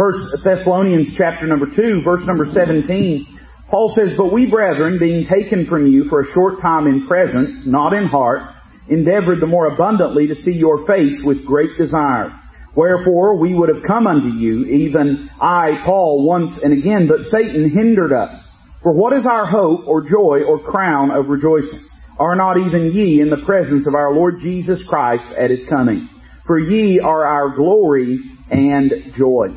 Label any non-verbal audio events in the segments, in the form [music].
First Thessalonians chapter number 2, verse number 17, Paul says, But we brethren, being taken from you for a short time in presence, not in heart, endeavored the more abundantly to see your face with great desire. Wherefore we would have come unto you, even I, Paul, once and again, but Satan hindered us. For what is our hope or joy or crown of rejoicing? Are not even ye in the presence of our Lord Jesus Christ at his coming? For ye are our glory and joy.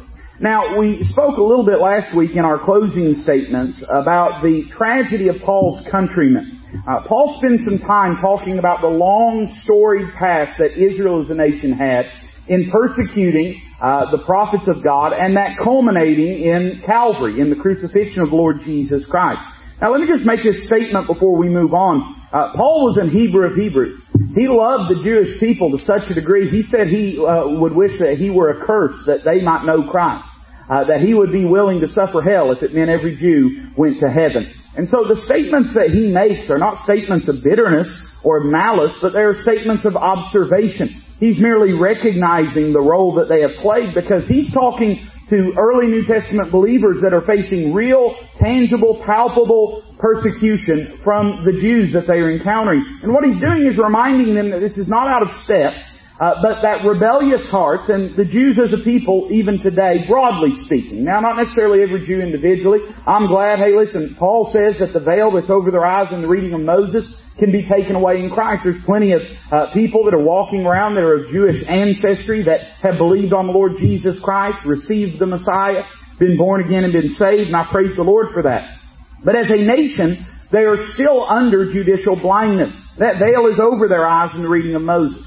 Now, we spoke a little bit last week in our closing statements about the tragedy of Paul's countrymen. Uh, Paul spends some time talking about the long storied past that Israel as a nation had in persecuting uh, the prophets of God and that culminating in Calvary, in the crucifixion of Lord Jesus Christ. Now let me just make this statement before we move on. Uh, Paul was an Hebrew of Hebrews. He loved the Jewish people to such a degree, he said he uh, would wish that he were accursed that they might know Christ. Uh, that he would be willing to suffer hell if it meant every Jew went to heaven. And so the statements that he makes are not statements of bitterness or malice, but they are statements of observation. He's merely recognizing the role that they have played because he's talking to early New Testament believers that are facing real, tangible, palpable persecution from the Jews that they are encountering. And what he's doing is reminding them that this is not out of step, uh, but that rebellious hearts, and the Jews as a people, even today, broadly speaking. Now, not necessarily every Jew individually. I'm glad, hey listen, Paul says that the veil that's over their eyes in the reading of Moses can be taken away in Christ. There's plenty of uh, people that are walking around that are of Jewish ancestry that have believed on the Lord Jesus Christ, received the Messiah, been born again and been saved, and I praise the Lord for that. But as a nation, they are still under judicial blindness. That veil is over their eyes in the reading of Moses.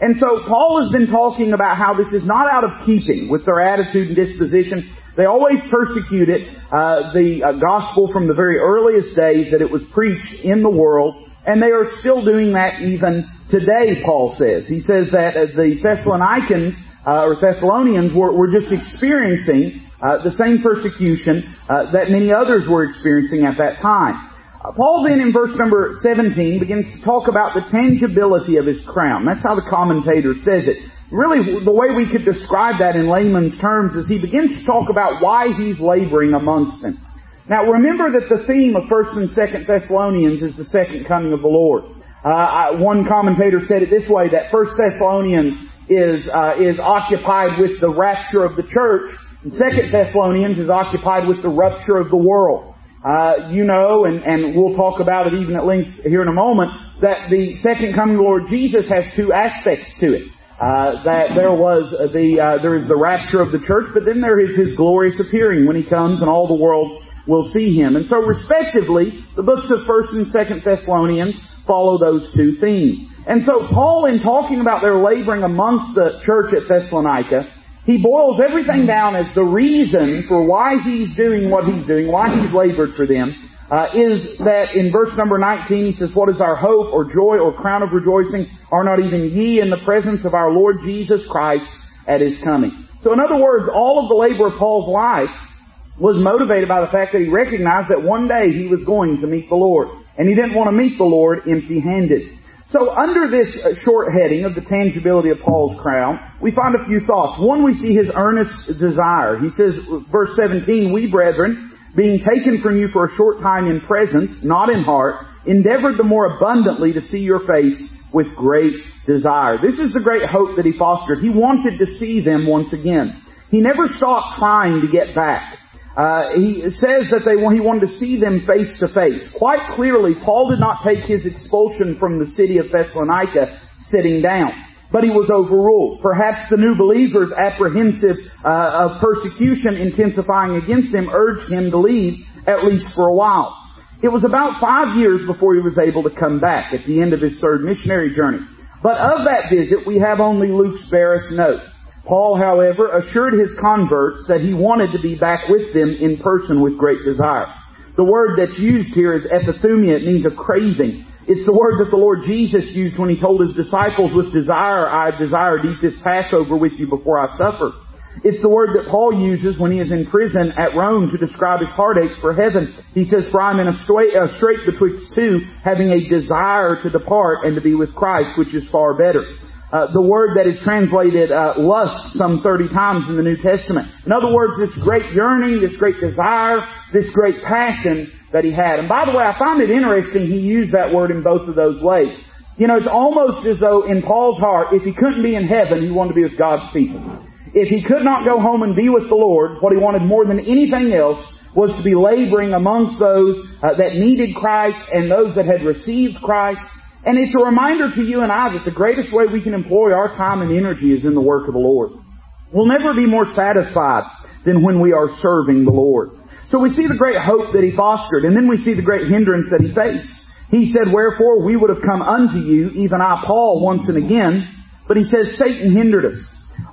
And so Paul has been talking about how this is not out of keeping with their attitude and disposition. They always persecuted uh, the uh, gospel from the very earliest days that it was preached in the world and they are still doing that even today, Paul says. He says that as the Thessalonians, uh, or Thessalonians were, were just experiencing uh, the same persecution uh, that many others were experiencing at that time. Uh, Paul then in verse number 17 begins to talk about the tangibility of his crown. That's how the commentator says it. Really, the way we could describe that in layman's terms is he begins to talk about why he's laboring amongst them. Now remember that the theme of 1st and 2nd Thessalonians is the second coming of the Lord. Uh, I, one commentator said it this way, that 1st Thessalonians is, uh, is occupied with the rapture of the church, and 2nd Thessalonians is occupied with the rupture of the world. Uh, you know, and, and we'll talk about it even at length here in a moment, that the second coming of Lord Jesus has two aspects to it. Uh, that there was the uh, there is the rapture of the church, but then there is His glorious appearing when He comes and all the world will see him. And so respectively, the books of 1st and 2nd Thessalonians follow those two themes. And so Paul, in talking about their laboring amongst the church at Thessalonica, he boils everything down as the reason for why he's doing what he's doing, why he's labored for them, uh, is that in verse number 19 he says, What is our hope or joy or crown of rejoicing? Are not even ye in the presence of our Lord Jesus Christ at his coming? So in other words, all of the labor of Paul's life was motivated by the fact that he recognized that one day he was going to meet the Lord. And he didn't want to meet the Lord empty-handed. So under this uh, short heading of the tangibility of Paul's crown, we find a few thoughts. One, we see his earnest desire. He says, verse 17, We brethren, being taken from you for a short time in presence, not in heart, endeavored the more abundantly to see your face with great desire. This is the great hope that he fostered. He wanted to see them once again. He never stopped trying to get back. Uh, he says that they he wanted to see them face to face. Quite clearly, Paul did not take his expulsion from the city of Thessalonica sitting down, but he was overruled. Perhaps the new believers, apprehensive uh, of persecution intensifying against him, urged him to leave at least for a while. It was about five years before he was able to come back at the end of his third missionary journey. But of that visit, we have only Luke's barest note. Paul, however, assured his converts that he wanted to be back with them in person with great desire. The word that's used here is epithumia. It means a craving. It's the word that the Lord Jesus used when he told his disciples, with desire I desire to eat this Passover with you before I suffer. It's the word that Paul uses when he is in prison at Rome to describe his heartache for heaven. He says, For I'm in a strait, a strait betwixt two, having a desire to depart and to be with Christ, which is far better. Uh, the word that is translated uh, lust some 30 times in the New Testament. In other words, this great yearning, this great desire, this great passion that he had. And by the way, I find it interesting he used that word in both of those ways. You know, it's almost as though in Paul's heart, if he couldn't be in heaven, he wanted to be with God's people. If he could not go home and be with the Lord, what he wanted more than anything else was to be laboring amongst those uh, that needed Christ and those that had received Christ and it's a reminder to you and I that the greatest way we can employ our time and energy is in the work of the Lord. We'll never be more satisfied than when we are serving the Lord. So we see the great hope that he fostered, and then we see the great hindrance that he faced. He said, Wherefore we would have come unto you, even I, Paul, once and again. But he says, Satan hindered us.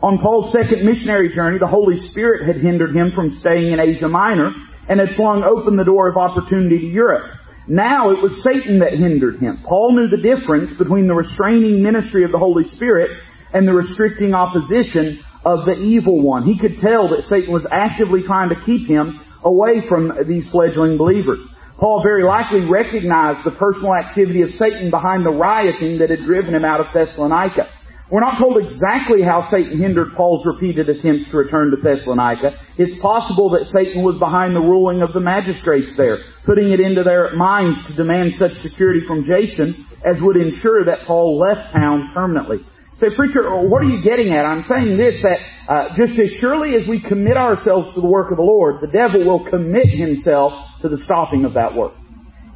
On Paul's second missionary journey, the Holy Spirit had hindered him from staying in Asia Minor and had flung open the door of opportunity to Europe. Now it was Satan that hindered him. Paul knew the difference between the restraining ministry of the Holy Spirit and the restricting opposition of the evil one. He could tell that Satan was actively trying to keep him away from these fledgling believers. Paul very likely recognized the personal activity of Satan behind the rioting that had driven him out of Thessalonica. We're not told exactly how Satan hindered Paul's repeated attempts to return to Thessalonica. It's possible that Satan was behind the ruling of the magistrates there, putting it into their minds to demand such security from Jason as would ensure that Paul left town permanently. Say, preacher, what are you getting at? I'm saying this, that uh, just as surely as we commit ourselves to the work of the Lord, the devil will commit himself to the stopping of that work.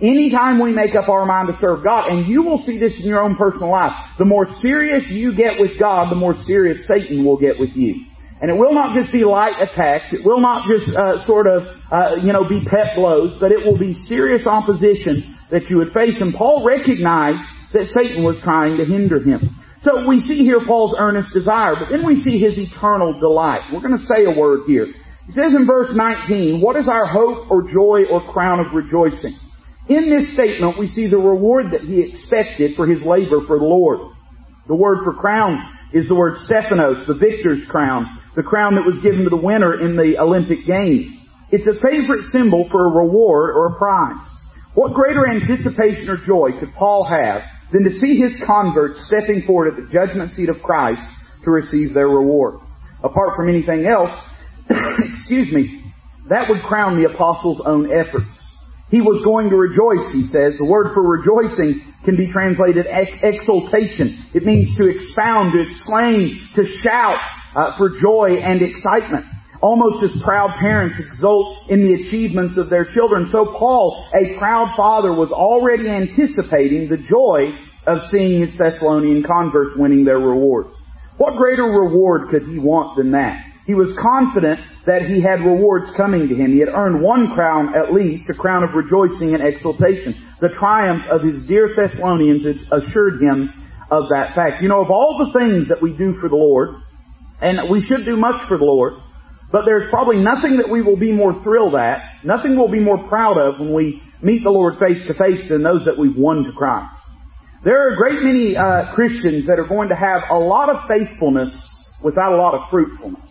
Anytime we make up our mind to serve God, and you will see this in your own personal life, the more serious you get with God, the more serious Satan will get with you. And it will not just be light attacks. It will not just uh, sort of, uh, you know, be pet blows, but it will be serious opposition that you would face. And Paul recognized that Satan was trying to hinder him. So we see here Paul's earnest desire, but then we see his eternal delight. We're going to say a word here. He says in verse 19, what is our hope or joy or crown of rejoicing? In this statement, we see the reward that he expected for his labor for the Lord. The word for crown is the word Stephanos, the victor's crown, the crown that was given to the winner in the Olympic Games. It's a favorite symbol for a reward or a prize. What greater anticipation or joy could Paul have than to see his converts stepping forward at the judgment seat of Christ to receive their reward? Apart from anything else, [coughs] excuse me, that would crown the apostles' own efforts. He was going to rejoice, he says. The word for rejoicing can be translated ex- exultation. It means to expound, to exclaim, to shout uh, for joy and excitement. Almost as proud parents exult in the achievements of their children, so Paul, a proud father, was already anticipating the joy of seeing his Thessalonian converts winning their rewards. What greater reward could he want than that? He was confident that he had rewards coming to him. He had earned one crown at least, a crown of rejoicing and exultation. The triumph of his dear Thessalonians assured him of that fact. You know, of all the things that we do for the Lord, and we should do much for the Lord, but there's probably nothing that we will be more thrilled at, nothing we'll be more proud of when we meet the Lord face to face than those that we've won to Christ. There are a great many uh, Christians that are going to have a lot of faithfulness without a lot of fruitfulness.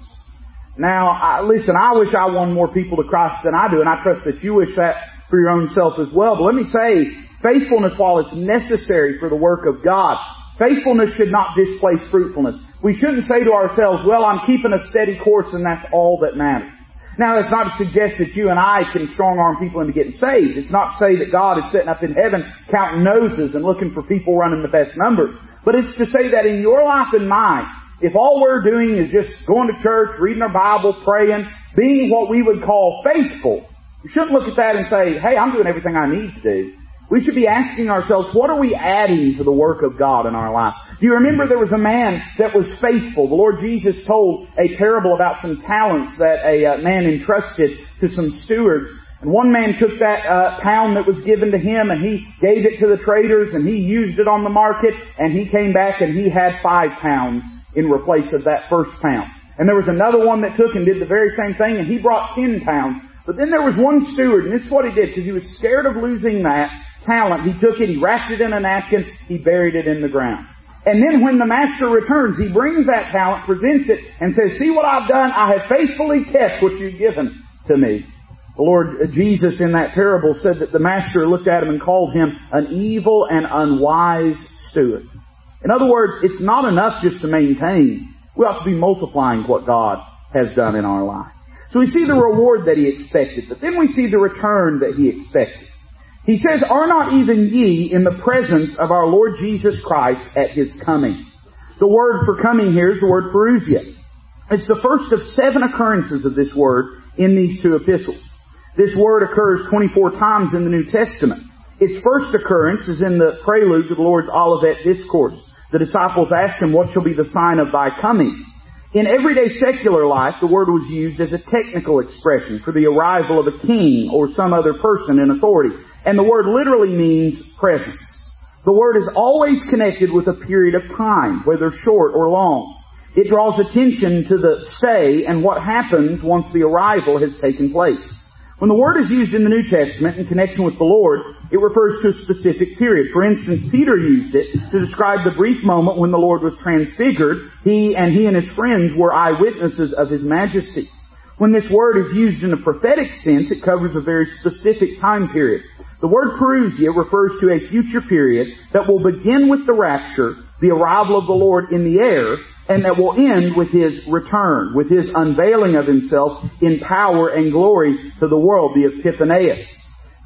Now, I, listen, I wish I won more people to Christ than I do, and I trust that you wish that for your own self as well. But let me say, faithfulness, while it's necessary for the work of God, faithfulness should not displace fruitfulness. We shouldn't say to ourselves, well, I'm keeping a steady course and that's all that matters. Now, that's not to suggest that you and I can strong arm people into getting saved. It's not to say that God is sitting up in heaven counting noses and looking for people running the best numbers. But it's to say that in your life and mine, if all we're doing is just going to church, reading our Bible, praying, being what we would call faithful, we shouldn't look at that and say, hey, I'm doing everything I need to do. We should be asking ourselves, what are we adding to the work of God in our life? Do you remember there was a man that was faithful? The Lord Jesus told a parable about some talents that a uh, man entrusted to some stewards. And one man took that uh, pound that was given to him and he gave it to the traders and he used it on the market and he came back and he had five pounds in replace of that first pound. And there was another one that took and did the very same thing, and he brought ten pounds. But then there was one steward, and this is what he did, because he was scared of losing that talent. He took it, he wrapped it in a napkin, he buried it in the ground. And then when the master returns, he brings that talent, presents it, and says, see what I've done? I have faithfully kept what you've given to me. The Lord uh, Jesus in that parable said that the master looked at him and called him an evil and unwise steward. In other words, it's not enough just to maintain. We ought to be multiplying what God has done in our life. So we see the reward that he expected, but then we see the return that he expected. He says, Are not even ye in the presence of our Lord Jesus Christ at his coming? The word for coming here is the word parousia. It's the first of seven occurrences of this word in these two epistles. This word occurs 24 times in the New Testament. Its first occurrence is in the prelude to the Lord's Olivet Discourse. The disciples asked him, what shall be the sign of thy coming? In everyday secular life, the word was used as a technical expression for the arrival of a king or some other person in authority. And the word literally means presence. The word is always connected with a period of time, whether short or long. It draws attention to the stay and what happens once the arrival has taken place. When the word is used in the New Testament in connection with the Lord, it refers to a specific period. For instance, Peter used it to describe the brief moment when the Lord was transfigured. He and he and his friends were eyewitnesses of his majesty. When this word is used in a prophetic sense, it covers a very specific time period. The word parousia refers to a future period that will begin with the rapture, the arrival of the Lord in the air, and that will end with His return, with His unveiling of Himself in power and glory to the world, the Epiphanias.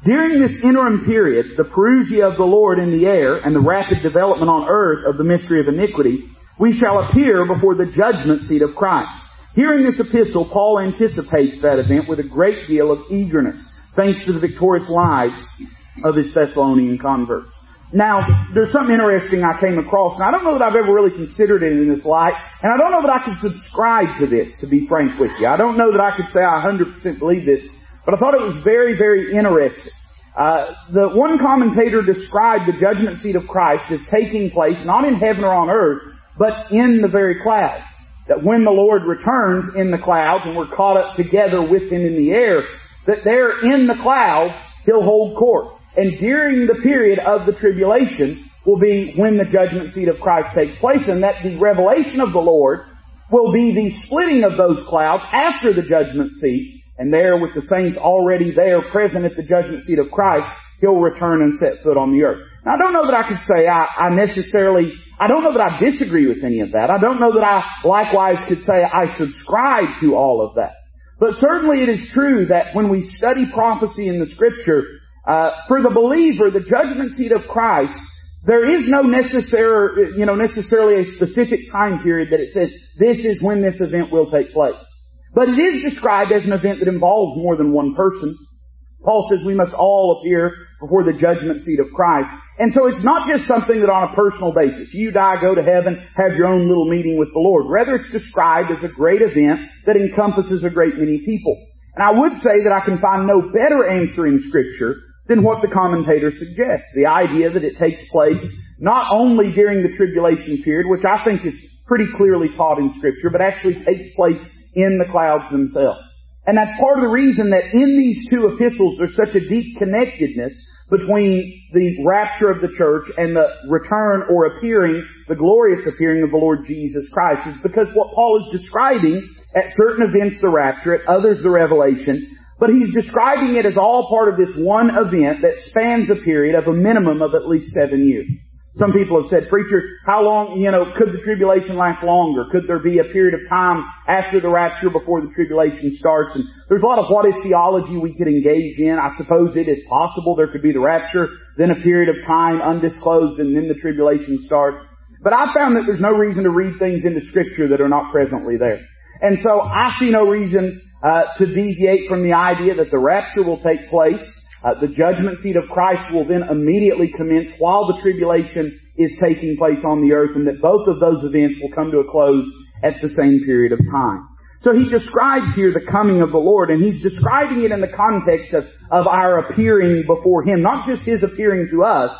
During this interim period, the parousia of the Lord in the air and the rapid development on earth of the mystery of iniquity, we shall appear before the judgment seat of Christ. Here in this epistle, Paul anticipates that event with a great deal of eagerness, thanks to the victorious lives of his Thessalonian converts. Now, there's something interesting I came across, and I don't know that I've ever really considered it in this light, and I don't know that I can subscribe to this, to be frank with you. I don't know that I could say I 100% believe this, but I thought it was very, very interesting. Uh, the one commentator described the judgment seat of Christ as taking place not in heaven or on earth, but in the very clouds. That when the Lord returns in the clouds and we're caught up together with Him in the air, that there in the clouds He'll hold court. And during the period of the tribulation will be when the judgment seat of Christ takes place and that the revelation of the Lord will be the splitting of those clouds after the judgment seat and there with the saints already there present at the judgment seat of Christ, He'll return and set foot on the earth. Now I don't know that I could say I, I necessarily, I don't know that I disagree with any of that. I don't know that I likewise could say I subscribe to all of that. But certainly it is true that when we study prophecy in the scripture, uh, for the believer, the judgment seat of Christ, there is no necessary, you know, necessarily a specific time period that it says this is when this event will take place. But it is described as an event that involves more than one person. Paul says we must all appear before the judgment seat of Christ. And so it's not just something that on a personal basis, you die, go to heaven, have your own little meeting with the Lord. Rather it's described as a great event that encompasses a great many people. And I would say that I can find no better answer in scripture than what the commentator suggests. The idea that it takes place not only during the tribulation period, which I think is pretty clearly taught in scripture, but actually takes place in the clouds themselves. And that's part of the reason that in these two epistles there's such a deep connectedness between the rapture of the church and the return or appearing, the glorious appearing of the Lord Jesus Christ is because what Paul is describing at certain events the rapture, at others the revelation, but he's describing it as all part of this one event that spans a period of a minimum of at least seven years. Some people have said, preacher, how long, you know, could the tribulation last longer? Could there be a period of time after the rapture before the tribulation starts? And there's a lot of what if theology we could engage in. I suppose it is possible there could be the rapture, then a period of time undisclosed, and then the tribulation starts. But I found that there's no reason to read things into scripture that are not presently there. And so I see no reason uh, to deviate from the idea that the rapture will take place. Uh, the judgment seat of Christ will then immediately commence while the tribulation is taking place on the earth and that both of those events will come to a close at the same period of time. So he describes here the coming of the Lord and he's describing it in the context of, of our appearing before Him. Not just His appearing to us,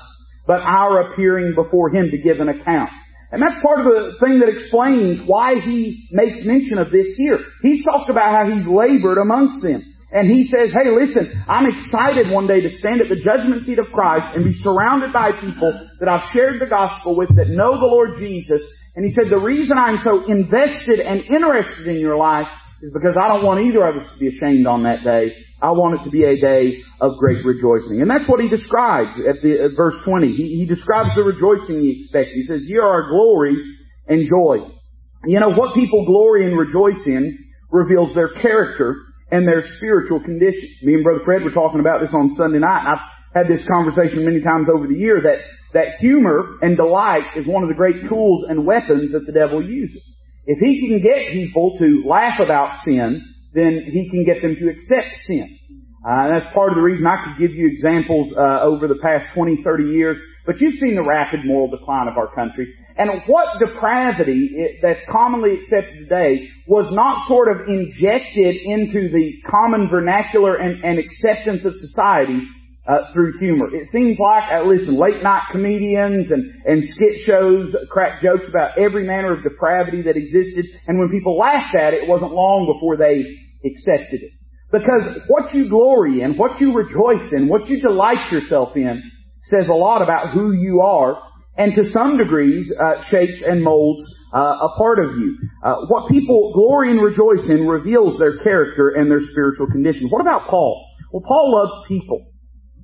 but our appearing before Him to give an account. And that's part of the thing that explains why he makes mention of this here. He's talked about how he's labored amongst them. And he says, hey listen, I'm excited one day to stand at the judgment seat of Christ and be surrounded by people that I've shared the gospel with that know the Lord Jesus. And he said, the reason I'm so invested and interested in your life is because I don't want either of us to be ashamed on that day. I want it to be a day of great rejoicing. And that's what he describes at, the, at verse 20. He, he describes the rejoicing he expects. He says, Ye are our glory and joy. You know, what people glory and rejoice in reveals their character and their spiritual condition. Me and Brother Fred were talking about this on Sunday night. I've had this conversation many times over the year that, that humor and delight is one of the great tools and weapons that the devil uses. If he can get people to laugh about sin, then he can get them to accept sin. Uh, that's part of the reason I could give you examples uh, over the past 20, 30 years. But you've seen the rapid moral decline of our country. And what depravity that's commonly accepted today was not sort of injected into the common vernacular and, and acceptance of society uh, through humor. It seems like, uh, listen, late night comedians and, and skit shows crack jokes about every manner of depravity that existed, and when people laughed at it, it wasn't long before they accepted it. Because what you glory in, what you rejoice in, what you delight yourself in, says a lot about who you are, and to some degrees uh, shapes and molds uh, a part of you. Uh, what people glory and rejoice in reveals their character and their spiritual condition. What about Paul? Well, Paul loved people.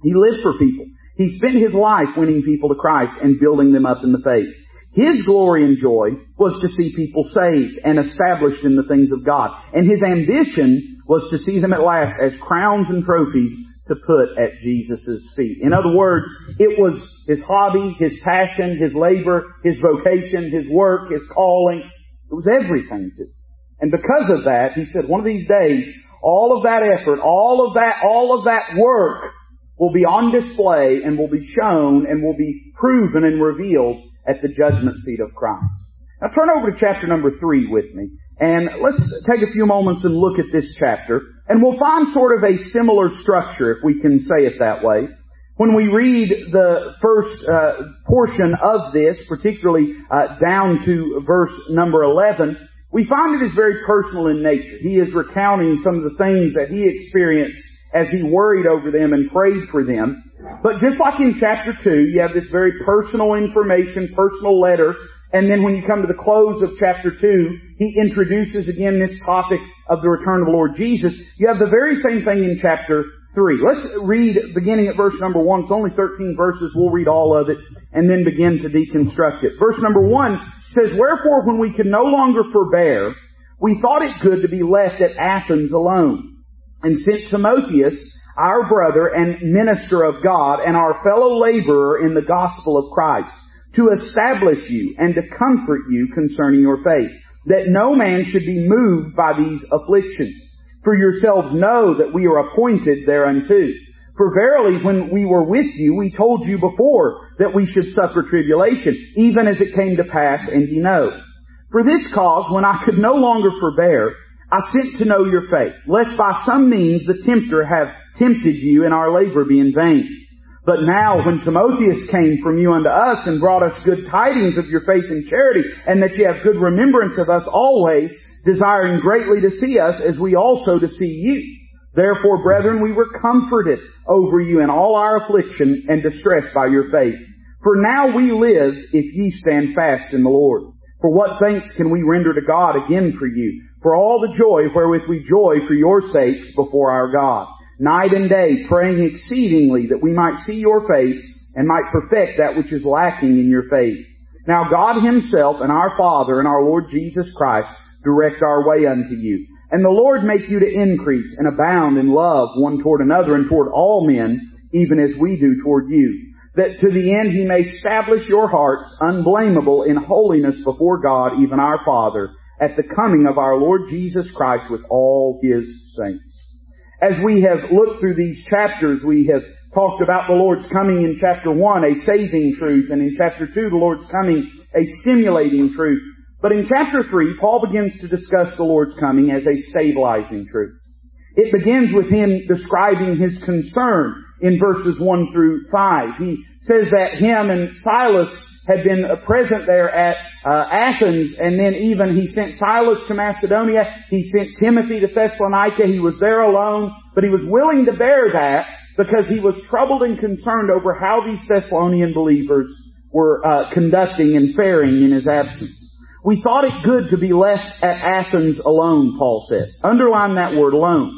He lived for people. He spent his life winning people to Christ and building them up in the faith. His glory and joy was to see people saved and established in the things of God. And his ambition was to see them at last as crowns and trophies to put at Jesus' feet. In other words, it was his hobby, his passion, his labor, his vocation, his work, his calling. It was everything to him. And because of that, he said, one of these days, all of that effort, all of that, all of that work will be on display and will be shown and will be proven and revealed at the judgment seat of Christ. Now turn over to chapter number three with me. And let's take a few moments and look at this chapter. And we'll find sort of a similar structure, if we can say it that way. When we read the first uh, portion of this, particularly uh, down to verse number 11, we find it is very personal in nature. He is recounting some of the things that he experienced as he worried over them and prayed for them. But just like in chapter 2, you have this very personal information, personal letter, and then when you come to the close of chapter 2, he introduces again this topic of the return of the Lord Jesus. You have the very same thing in chapter 3. Let's read beginning at verse number 1. It's only 13 verses. We'll read all of it and then begin to deconstruct it. Verse number 1 says, Wherefore when we could no longer forbear, we thought it good to be left at Athens alone and sent Timotheus, our brother and minister of God and our fellow laborer in the gospel of Christ, to establish you and to comfort you concerning your faith, that no man should be moved by these afflictions. For yourselves know that we are appointed thereunto. For verily, when we were with you, we told you before that we should suffer tribulation, even as it came to pass, and ye know. For this cause, when I could no longer forbear, I sent to know your faith, lest by some means the tempter have tempted you and our labor be in vain. But now when Timotheus came from you unto us and brought us good tidings of your faith and charity, and that ye have good remembrance of us always, desiring greatly to see us as we also to see you. Therefore, brethren, we were comforted over you in all our affliction and distress by your faith. For now we live if ye stand fast in the Lord. For what thanks can we render to God again for you? For all the joy wherewith we joy for your sakes before our God. Night and day praying exceedingly that we might see your face and might perfect that which is lacking in your faith. Now God himself and our Father and our Lord Jesus Christ direct our way unto you. And the Lord make you to increase and abound in love one toward another and toward all men, even as we do toward you that to the end he may establish your hearts unblameable in holiness before God, even our Father, at the coming of our Lord Jesus Christ with all his saints. As we have looked through these chapters, we have talked about the Lord's coming in chapter 1, a saving truth, and in chapter 2, the Lord's coming, a stimulating truth. But in chapter 3, Paul begins to discuss the Lord's coming as a stabilizing truth. It begins with him describing his concern in verses 1 through 5. He says that him and Silas had been present there at uh, Athens, and then even he sent Silas to Macedonia. He sent Timothy to Thessalonica. He was there alone, but he was willing to bear that because he was troubled and concerned over how these Thessalonian believers were uh, conducting and faring in his absence. We thought it good to be left at Athens alone, Paul says. Underline that word alone.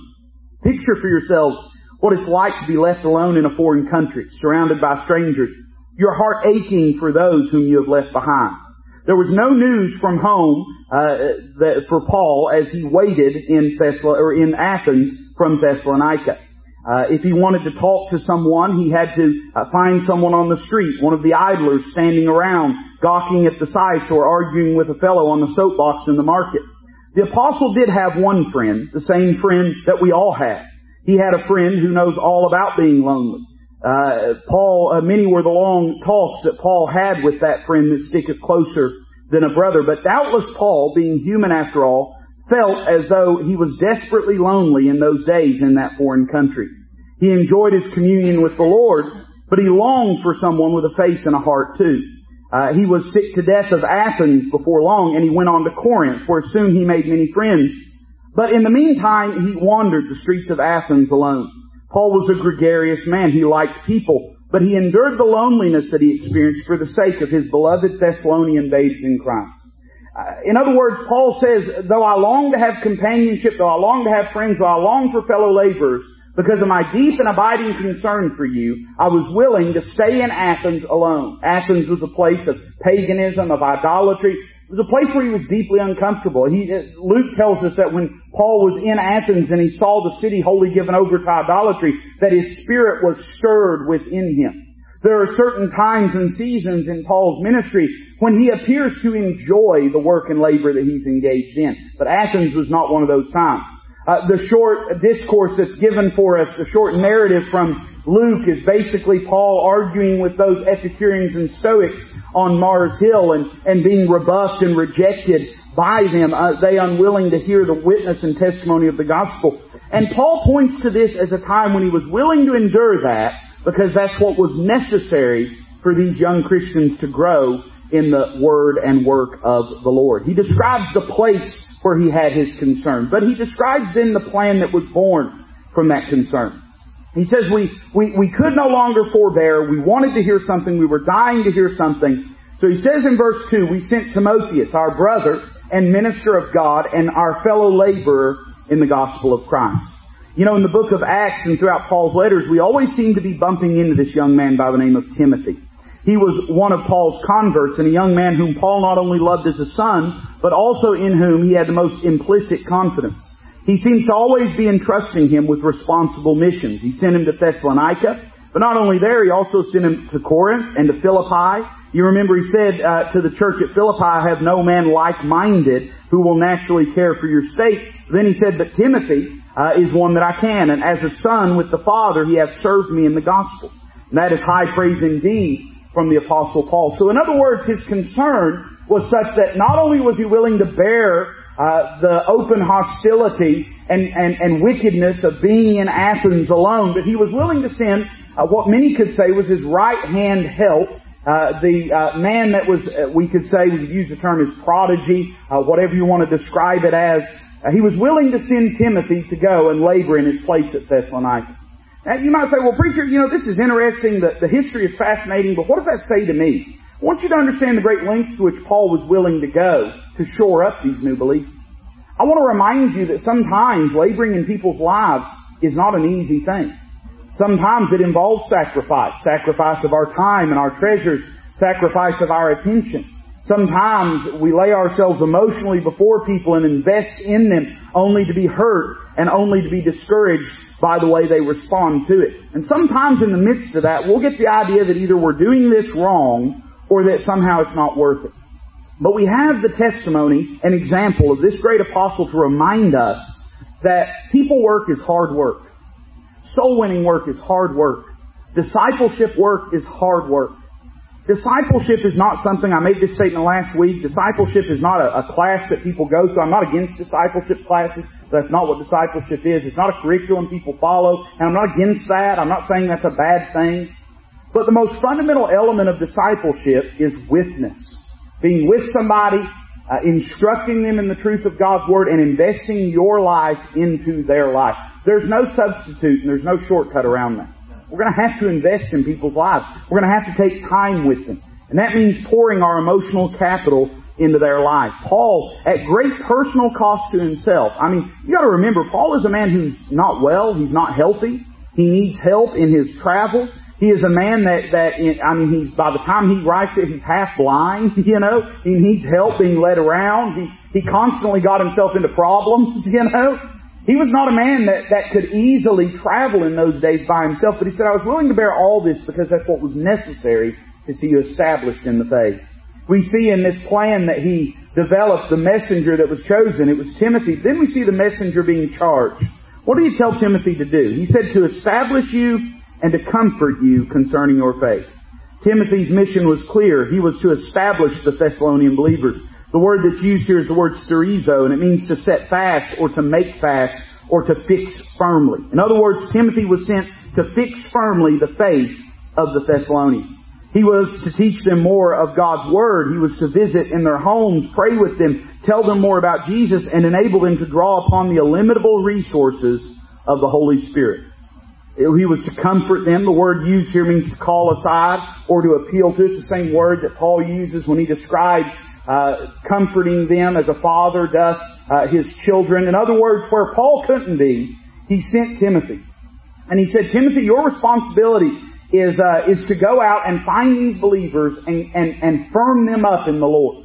Picture for yourselves what it's like to be left alone in a foreign country, surrounded by strangers, your heart aching for those whom you have left behind. There was no news from home uh, that, for Paul as he waited in Thessala, or in Athens from Thessalonica. Uh, if he wanted to talk to someone, he had to uh, find someone on the street, one of the idlers standing around, gawking at the sights or arguing with a fellow on the soapbox in the market. The apostle did have one friend, the same friend that we all have. He had a friend who knows all about being lonely. Uh, Paul, uh, many were the long talks that Paul had with that friend that sticketh closer than a brother, but doubtless Paul, being human after all, felt as though he was desperately lonely in those days in that foreign country. He enjoyed his communion with the Lord, but he longed for someone with a face and a heart too. Uh, he was sick to death of Athens before long, and he went on to Corinth, where soon he made many friends. But in the meantime, he wandered the streets of Athens alone. Paul was a gregarious man. He liked people, but he endured the loneliness that he experienced for the sake of his beloved Thessalonian babes in Christ. Uh, in other words, Paul says, though I long to have companionship, though I long to have friends, though I long for fellow laborers, because of my deep and abiding concern for you, I was willing to stay in Athens alone. Athens was a place of paganism, of idolatry. It was a place where he was deeply uncomfortable. He, uh, Luke tells us that when Paul was in Athens and he saw the city wholly given over to idolatry, that his spirit was stirred within him. There are certain times and seasons in Paul's ministry when he appears to enjoy the work and labor that he's engaged in. But Athens was not one of those times. Uh, the short discourse that's given for us, the short narrative from Luke is basically Paul arguing with those Epicureans and Stoics on Mars Hill and, and being rebuffed and rejected by them, uh, they unwilling to hear the witness and testimony of the gospel. And Paul points to this as a time when he was willing to endure that because that's what was necessary for these young Christians to grow in the word and work of the Lord. He describes the place where he had his concern, but he describes then the plan that was born from that concern. He says we, we, we could no longer forbear. We wanted to hear something. We were dying to hear something. So he says in verse 2, we sent Timotheus, our brother and minister of God and our fellow laborer in the gospel of Christ. You know, in the book of Acts and throughout Paul's letters, we always seem to be bumping into this young man by the name of Timothy. He was one of Paul's converts and a young man whom Paul not only loved as a son, but also in whom he had the most implicit confidence. He seems to always be entrusting him with responsible missions. He sent him to Thessalonica, but not only there, he also sent him to Corinth and to Philippi. You remember he said uh, to the church at Philippi, I have no man like-minded who will naturally care for your state. Then he said, but Timothy, uh, is one that I can. And as a son with the Father, he hath served me in the gospel. And that is high praise indeed from the Apostle Paul. So in other words, his concern was such that not only was he willing to bear uh, the open hostility and, and, and wickedness of being in Athens alone, but he was willing to send uh, what many could say was his right hand help uh, the uh, man that was, uh, we could say, we could use the term as prodigy, uh, whatever you want to describe it as, uh, he was willing to send Timothy to go and labor in his place at Thessalonica. Now you might say, well preacher, you know, this is interesting, the, the history is fascinating, but what does that say to me? I want you to understand the great lengths to which Paul was willing to go to shore up these new beliefs. I want to remind you that sometimes laboring in people's lives is not an easy thing. Sometimes it involves sacrifice, sacrifice of our time and our treasures, sacrifice of our attention. Sometimes we lay ourselves emotionally before people and invest in them only to be hurt and only to be discouraged by the way they respond to it. And sometimes in the midst of that, we'll get the idea that either we're doing this wrong or that somehow it's not worth it. But we have the testimony and example of this great apostle to remind us that people work is hard work. Soul winning work is hard work. Discipleship work is hard work. Discipleship is not something, I made this statement last week, discipleship is not a, a, class that people go to. I'm not against discipleship classes. That's not what discipleship is. It's not a curriculum people follow, and I'm not against that. I'm not saying that's a bad thing. But the most fundamental element of discipleship is witness. Being with somebody, uh, instructing them in the truth of God's Word, and investing your life into their life. There's no substitute and there's no shortcut around that. We're going to have to invest in people's lives. We're going to have to take time with them. And that means pouring our emotional capital into their life. Paul, at great personal cost to himself. I mean, you gotta remember, Paul is a man who's not well, he's not healthy, he needs help in his travels. He is a man that, that, I mean, he's, by the time he writes it, he's half blind, [laughs] you know? He needs help being led around. He, he constantly got himself into problems, [laughs] you know? He was not a man that, that could easily travel in those days by himself, but he said, I was willing to bear all this because that's what was necessary to see you established in the faith. We see in this plan that he developed the messenger that was chosen. It was Timothy. Then we see the messenger being charged. What did he tell Timothy to do? He said to establish you and to comfort you concerning your faith. Timothy's mission was clear. He was to establish the Thessalonian believers. The word that's used here is the word sterizo, and it means to set fast or to make fast or to fix firmly. In other words, Timothy was sent to fix firmly the faith of the Thessalonians. He was to teach them more of God's Word. He was to visit in their homes, pray with them, tell them more about Jesus, and enable them to draw upon the illimitable resources of the Holy Spirit. He was to comfort them. The word used here means to call aside or to appeal to. It's the same word that Paul uses when he describes uh, comforting them as a father doth uh, his children. In other words, where Paul couldn't be, he sent Timothy. And he said, Timothy, your responsibility is, uh, is to go out and find these believers and, and, and firm them up in the Lord.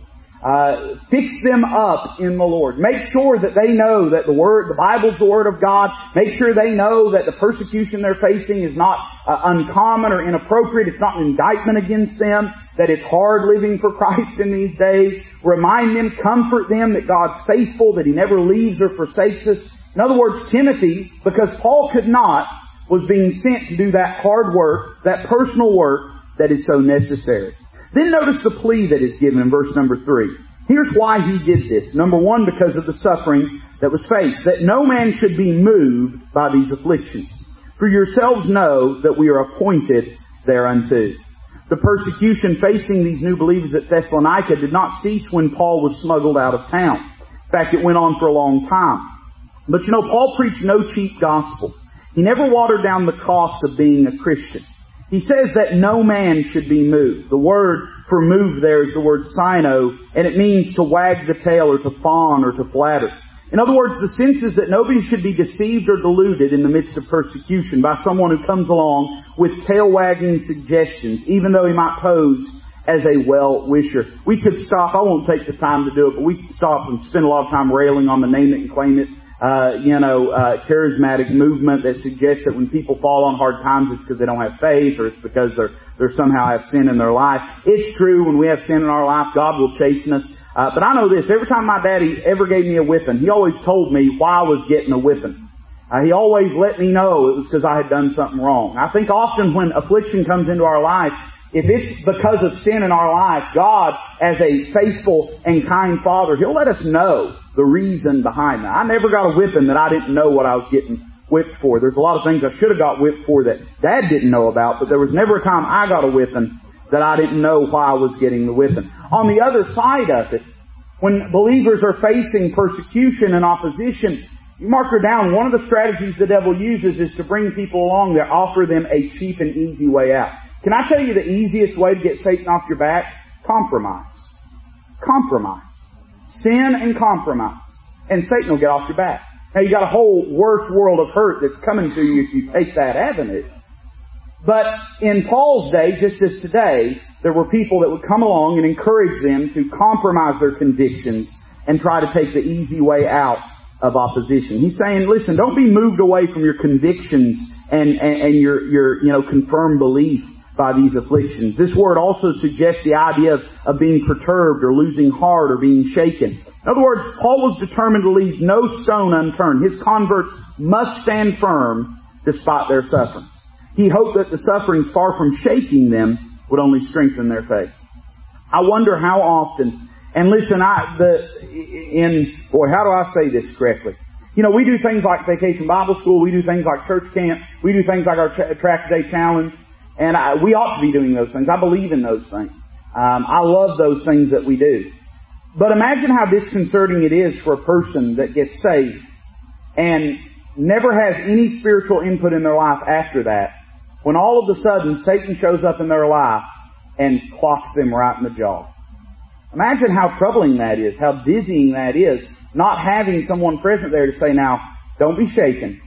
Uh, fix them up in the Lord. Make sure that they know that the Word, the Bible's the Word of God. Make sure they know that the persecution they're facing is not uh, uncommon or inappropriate. It's not an indictment against them. That it's hard living for [laughs] Christ in these days. Remind them, comfort them that God's faithful, that He never leaves or forsakes us. In other words, Timothy, because Paul could not, was being sent to do that hard work, that personal work that is so necessary. Then notice the plea that is given in verse number three. Here's why he did this. Number one, because of the suffering that was faced. That no man should be moved by these afflictions. For yourselves know that we are appointed thereunto. The persecution facing these new believers at Thessalonica did not cease when Paul was smuggled out of town. In fact, it went on for a long time. But you know, Paul preached no cheap gospel. He never watered down the cost of being a Christian. He says that no man should be moved. The word for move there is the word saino, and it means to wag the tail or to fawn or to flatter. In other words, the sense is that nobody should be deceived or deluded in the midst of persecution by someone who comes along with tail-wagging suggestions, even though he might pose as a well-wisher. We could stop, I won't take the time to do it, but we could stop and spend a lot of time railing on the name it and claim it uh, you know, uh, charismatic movement that suggests that when people fall on hard times, it's because they don't have faith or it's because they're, they're somehow have sin in their life. It's true when we have sin in our life, God will chasten us. Uh, but I know this, every time my daddy ever gave me a whipping, he always told me why I was getting a whipping. Uh, he always let me know it was because I had done something wrong. I think often when affliction comes into our life, if it's because of sin in our life, God, as a faithful and kind Father, He'll let us know the reason behind that. I never got a whipping that I didn't know what I was getting whipped for. There's a lot of things I should have got whipped for that Dad didn't know about, but there was never a time I got a whipping that I didn't know why I was getting the whipping. On the other side of it, when believers are facing persecution and opposition, mark her down. One of the strategies the devil uses is to bring people along that offer them a cheap and easy way out. Can I tell you the easiest way to get Satan off your back? Compromise. Compromise. Sin and compromise. And Satan will get off your back. Now you got a whole worse world of hurt that's coming to you if you take that avenue. But in Paul's day, just as today, there were people that would come along and encourage them to compromise their convictions and try to take the easy way out of opposition. He's saying, listen, don't be moved away from your convictions and, and, and your, your, you know, confirmed belief by these afflictions. This word also suggests the idea of, of being perturbed or losing heart or being shaken. In other words, Paul was determined to leave no stone unturned. His converts must stand firm despite their suffering. He hoped that the suffering, far from shaking them, would only strengthen their faith. I wonder how often, and listen, I, the, in, boy, how do I say this correctly? You know, we do things like Vacation Bible School, we do things like church camp, we do things like our track day challenge, and I, we ought to be doing those things. I believe in those things. Um, I love those things that we do. But imagine how disconcerting it is for a person that gets saved and never has any spiritual input in their life after that, when all of a sudden Satan shows up in their life and clocks them right in the jaw. Imagine how troubling that is, how dizzying that is, not having someone present there to say, now, don't be shaken.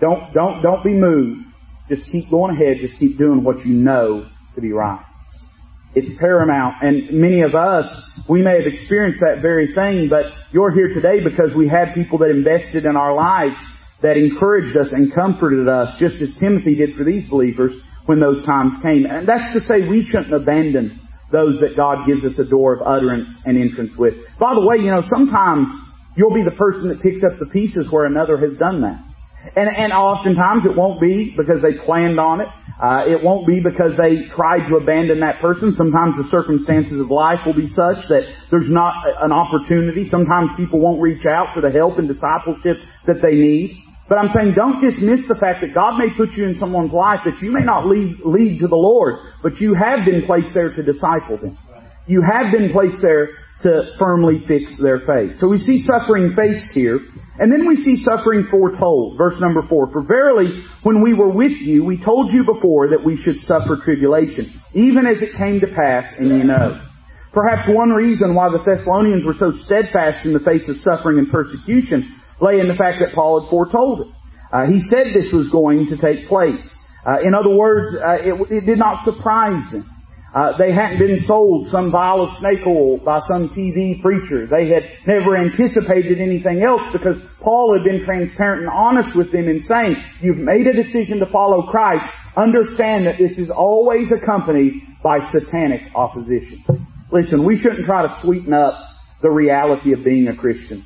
Don't, don't, don't be moved. Just keep going ahead. Just keep doing what you know to be right. It's paramount. And many of us, we may have experienced that very thing, but you're here today because we had people that invested in our lives that encouraged us and comforted us, just as Timothy did for these believers when those times came. And that's to say we shouldn't abandon those that God gives us a door of utterance and entrance with. By the way, you know, sometimes you'll be the person that picks up the pieces where another has done that. And, and oftentimes it won't be because they planned on it. Uh, it won't be because they tried to abandon that person. Sometimes the circumstances of life will be such that there's not an opportunity. Sometimes people won't reach out for the help and discipleship that they need. But I'm saying don't dismiss the fact that God may put you in someone's life that you may not lead, lead to the Lord, but you have been placed there to disciple them. You have been placed there to firmly fix their faith. So we see suffering faced here, and then we see suffering foretold. Verse number four. For verily, when we were with you, we told you before that we should suffer tribulation, even as it came to pass, and you know. Perhaps one reason why the Thessalonians were so steadfast in the face of suffering and persecution lay in the fact that Paul had foretold it. Uh, he said this was going to take place. Uh, in other words, uh, it, it, did not surprise them. Uh, they hadn't been sold some vial of snake oil by some TV preacher. They had never anticipated anything else because Paul had been transparent and honest with them in saying, you've made a decision to follow Christ. Understand that this is always accompanied by satanic opposition. Listen, we shouldn't try to sweeten up the reality of being a Christian.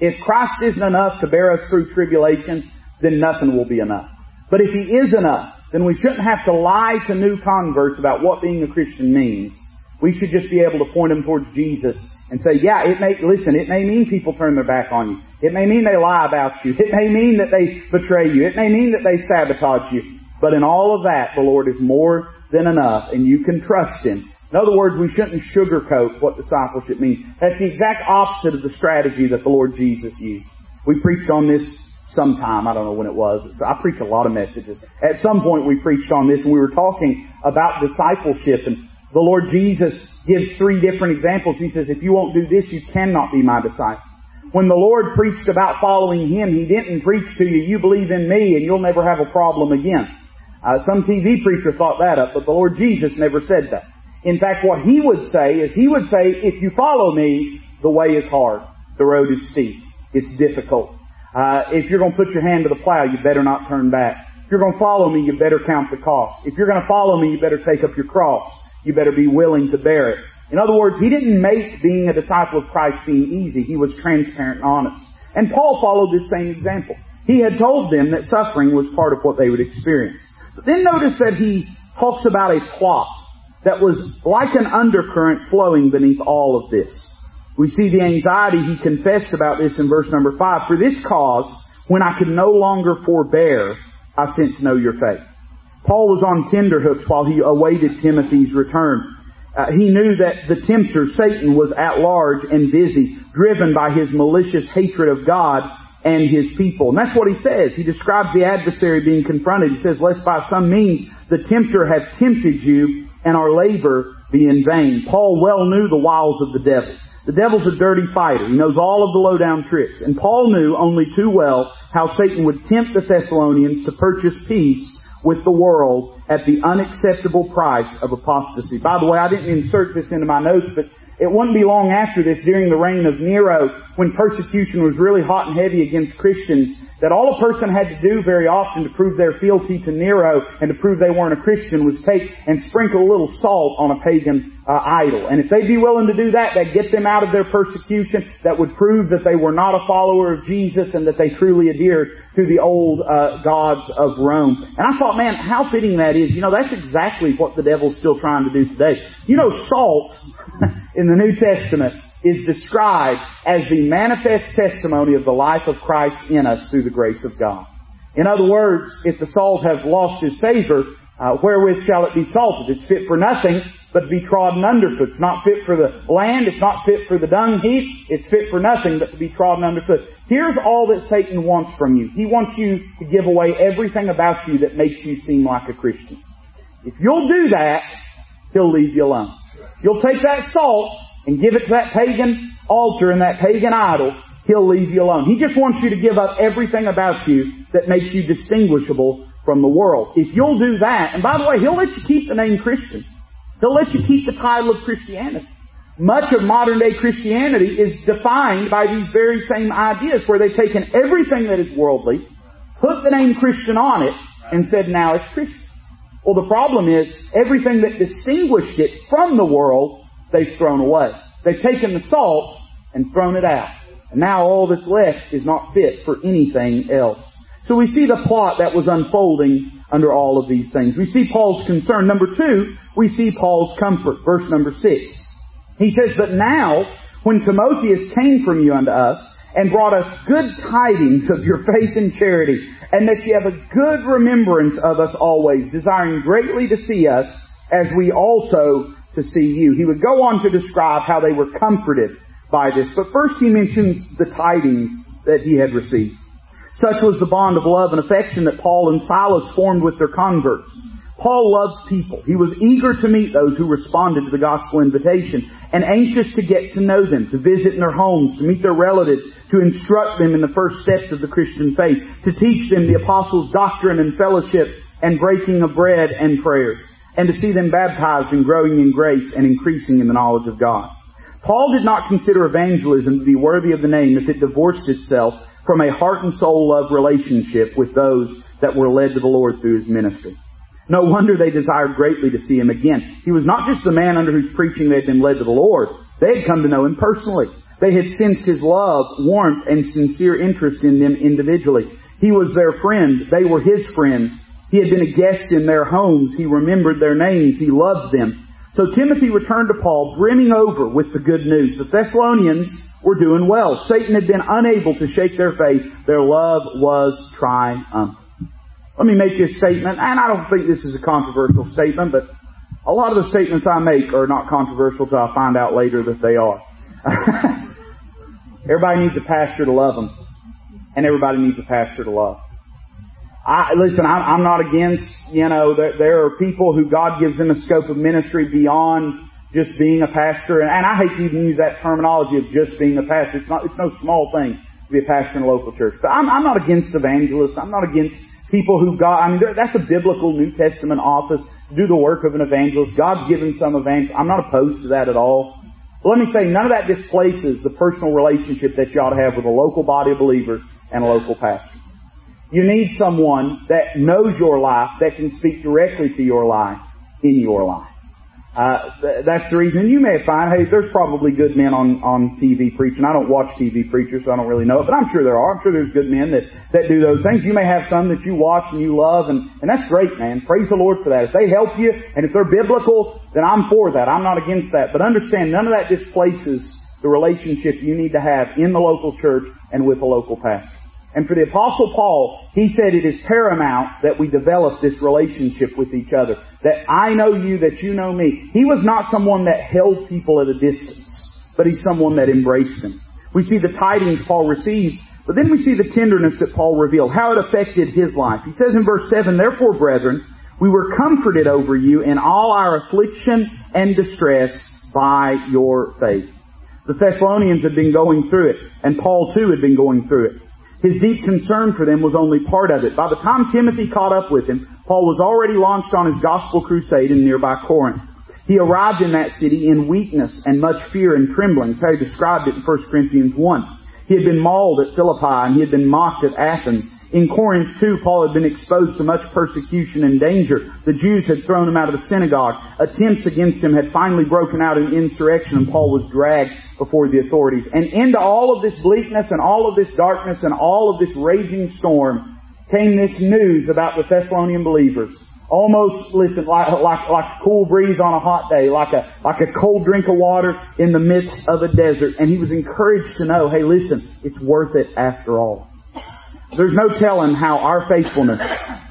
If Christ isn't enough to bear us through tribulation, then nothing will be enough. But if He is enough, then we shouldn't have to lie to new converts about what being a Christian means. We should just be able to point them towards Jesus and say, yeah, it may, listen, it may mean people turn their back on you. It may mean they lie about you. It may mean that they betray you. It may mean that they sabotage you. But in all of that, the Lord is more than enough and you can trust Him in other words, we shouldn't sugarcoat what discipleship means. That's the exact opposite of the strategy that the Lord Jesus used. We preached on this sometime. I don't know when it was. I preach a lot of messages. At some point we preached on this and we were talking about discipleship and the Lord Jesus gives three different examples. He says, if you won't do this, you cannot be my disciple. When the Lord preached about following Him, He didn't preach to you, you believe in me and you'll never have a problem again. Uh, some TV preacher thought that up, but the Lord Jesus never said that. In fact, what he would say is he would say, if you follow me, the way is hard. The road is steep. It's difficult. Uh, if you're going to put your hand to the plow, you better not turn back. If you're going to follow me, you better count the cost. If you're going to follow me, you better take up your cross. You better be willing to bear it. In other words, he didn't make being a disciple of Christ seem easy. He was transparent and honest. And Paul followed this same example. He had told them that suffering was part of what they would experience. But then notice that he talks about a plot that was like an undercurrent flowing beneath all of this. We see the anxiety he confessed about this in verse number five. For this cause, when I could no longer forbear, I sent to know your faith. Paul was on tenterhooks while he awaited Timothy's return. Uh, he knew that the tempter, Satan, was at large and busy, driven by his malicious hatred of God and his people. And that's what he says. He describes the adversary being confronted. He says, lest by some means the tempter have tempted you and our labor be in vain. Paul well knew the wiles of the devil. The devil's a dirty fighter. He knows all of the low-down tricks. And Paul knew only too well how Satan would tempt the Thessalonians to purchase peace with the world at the unacceptable price of apostasy. By the way, I didn't insert this into my notes, but it wouldn't be long after this, during the reign of Nero, when persecution was really hot and heavy against Christians, that all a person had to do very often to prove their fealty to Nero and to prove they weren't a Christian was take and sprinkle a little salt on a pagan uh, idol. And if they'd be willing to do that, that'd get them out of their persecution. That would prove that they were not a follower of Jesus and that they truly adhered to the old uh, gods of Rome. And I thought, man, how fitting that is. You know, that's exactly what the devil's still trying to do today. You know, salt [laughs] in the New Testament is described as the manifest testimony of the life of Christ in us through the grace of God. In other words, if the salt has lost its savor, uh, wherewith shall it be salted? It's fit for nothing but to be trodden underfoot. It's not fit for the land. It's not fit for the dung heap. It's fit for nothing but to be trodden underfoot. Here's all that Satan wants from you. He wants you to give away everything about you that makes you seem like a Christian. If you'll do that, he'll leave you alone. You'll take that salt and give it to that pagan altar and that pagan idol, He'll leave you alone. He just wants you to give up everything about you that makes you distinguishable from the world. If you'll do that, and by the way, He'll let you keep the name Christian. He'll let you keep the title of Christianity. Much of modern day Christianity is defined by these very same ideas where they've taken everything that is worldly, put the name Christian on it, and said now it's Christian. Well, the problem is everything that distinguished it from the world, they've thrown away. They've taken the salt and thrown it out. And now all that's left is not fit for anything else. So we see the plot that was unfolding under all of these things. We see Paul's concern. Number two, we see Paul's comfort. Verse number six. He says, But now, when Timotheus came from you unto us, and brought us good tidings of your faith and charity, and that you have a good remembrance of us always, desiring greatly to see us, as we also to see you. He would go on to describe how they were comforted by this, but first he mentions the tidings that he had received. Such was the bond of love and affection that Paul and Silas formed with their converts. Paul loved people. He was eager to meet those who responded to the gospel invitation and anxious to get to know them, to visit in their homes, to meet their relatives, to instruct them in the first steps of the Christian faith, to teach them the apostles' doctrine and fellowship and breaking of bread and prayers, and to see them baptized and growing in grace and increasing in the knowledge of God. Paul did not consider evangelism to be worthy of the name if it divorced itself from a heart and soul love relationship with those that were led to the Lord through his ministry. No wonder they desired greatly to see him again. He was not just the man under whose preaching they had been led to the Lord. They had come to know him personally. They had sensed his love, warmth, and sincere interest in them individually. He was their friend. They were his friends. He had been a guest in their homes. He remembered their names. He loved them. So Timothy returned to Paul, brimming over with the good news. The Thessalonians were doing well. Satan had been unable to shake their faith. Their love was triumphant. Let me make this statement, and I don't think this is a controversial statement, but a lot of the statements I make are not controversial until I find out later that they are. [laughs] everybody needs a pastor to love them, and everybody needs a pastor to love. I, listen, I, I'm not against, you know, there, there are people who God gives them a scope of ministry beyond just being a pastor, and, and I hate to even use that terminology of just being a pastor. It's not, it's no small thing to be a pastor in a local church. But I'm, I'm not against evangelists. I'm not against people who God, I mean, that's a biblical New Testament office do the work of an evangelist. God's given some evangelists. I'm not opposed to that at all. But let me say, none of that displaces the personal relationship that you ought to have with a local body of believers and a local pastor. You need someone that knows your life, that can speak directly to your life in your life. Uh, th- that's the reason. You may find, hey, there's probably good men on, on TV preaching. I don't watch TV preachers, so I don't really know it, but I'm sure there are. I'm sure there's good men that, that do those things. You may have some that you watch and you love, and, and that's great, man. Praise the Lord for that. If they help you, and if they're biblical, then I'm for that. I'm not against that. But understand, none of that displaces the relationship you need to have in the local church and with a local pastor. And for the apostle Paul, he said it is paramount that we develop this relationship with each other. That I know you, that you know me. He was not someone that held people at a distance, but he's someone that embraced them. We see the tidings Paul received, but then we see the tenderness that Paul revealed, how it affected his life. He says in verse 7, Therefore, brethren, we were comforted over you in all our affliction and distress by your faith. The Thessalonians had been going through it, and Paul too had been going through it. His deep concern for them was only part of it. By the time Timothy caught up with him, Paul was already launched on his gospel crusade in nearby Corinth. He arrived in that city in weakness and much fear and trembling. That's how he described it in 1 Corinthians 1. He had been mauled at Philippi and he had been mocked at Athens. In Corinth too, Paul had been exposed to much persecution and danger. The Jews had thrown him out of the synagogue. Attempts against him had finally broken out in insurrection and Paul was dragged before the authorities. And into all of this bleakness and all of this darkness and all of this raging storm came this news about the Thessalonian believers. Almost, listen, like, like, like a cool breeze on a hot day, like a, like a cold drink of water in the midst of a desert. And he was encouraged to know, hey listen, it's worth it after all. There's no telling how our faithfulness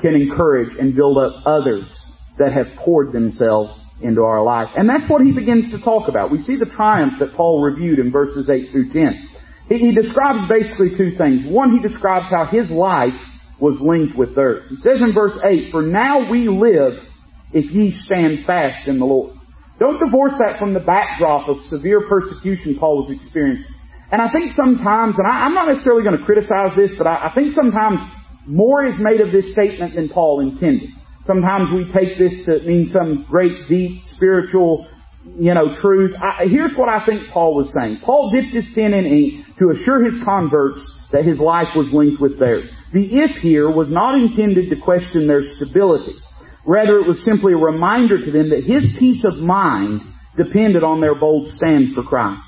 can encourage and build up others that have poured themselves into our life. And that's what he begins to talk about. We see the triumph that Paul reviewed in verses 8 through 10. He, he describes basically two things. One, he describes how his life was linked with theirs. He says in verse 8, For now we live if ye stand fast in the Lord. Don't divorce that from the backdrop of severe persecution Paul was experiencing. And I think sometimes, and I, am not necessarily going to criticize this, but I, I think sometimes more is made of this statement than Paul intended. Sometimes we take this to mean some great, deep, spiritual, you know, truth. I, here's what I think Paul was saying. Paul dipped his pen in ink to assure his converts that his life was linked with theirs. The if here was not intended to question their stability. Rather, it was simply a reminder to them that his peace of mind depended on their bold stand for Christ.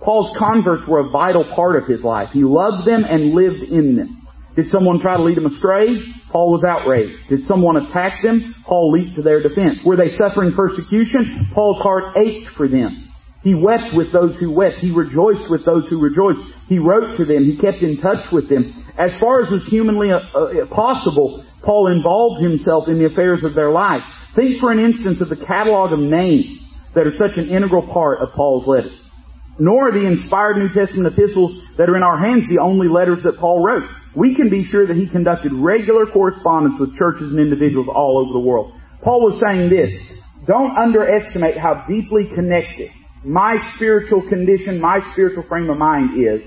Paul's converts were a vital part of his life. He loved them and lived in them. Did someone try to lead them astray? Paul was outraged. Did someone attack them? Paul leaped to their defense. Were they suffering persecution? Paul's heart ached for them. He wept with those who wept. He rejoiced with those who rejoiced. He wrote to them. He kept in touch with them. As far as was humanly uh, uh, possible, Paul involved himself in the affairs of their life. Think for an instance of the catalog of names that are such an integral part of Paul's letters. Nor are the inspired New Testament epistles that are in our hands the only letters that Paul wrote. We can be sure that he conducted regular correspondence with churches and individuals all over the world. Paul was saying this, don't underestimate how deeply connected my spiritual condition, my spiritual frame of mind is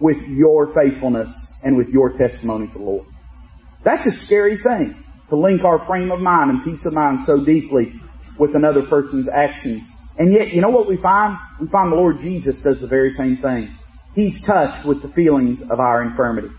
with your faithfulness and with your testimony to the Lord. That's a scary thing to link our frame of mind and peace of mind so deeply with another person's actions. And yet, you know what we find? We find the Lord Jesus does the very same thing. He's touched with the feelings of our infirmities.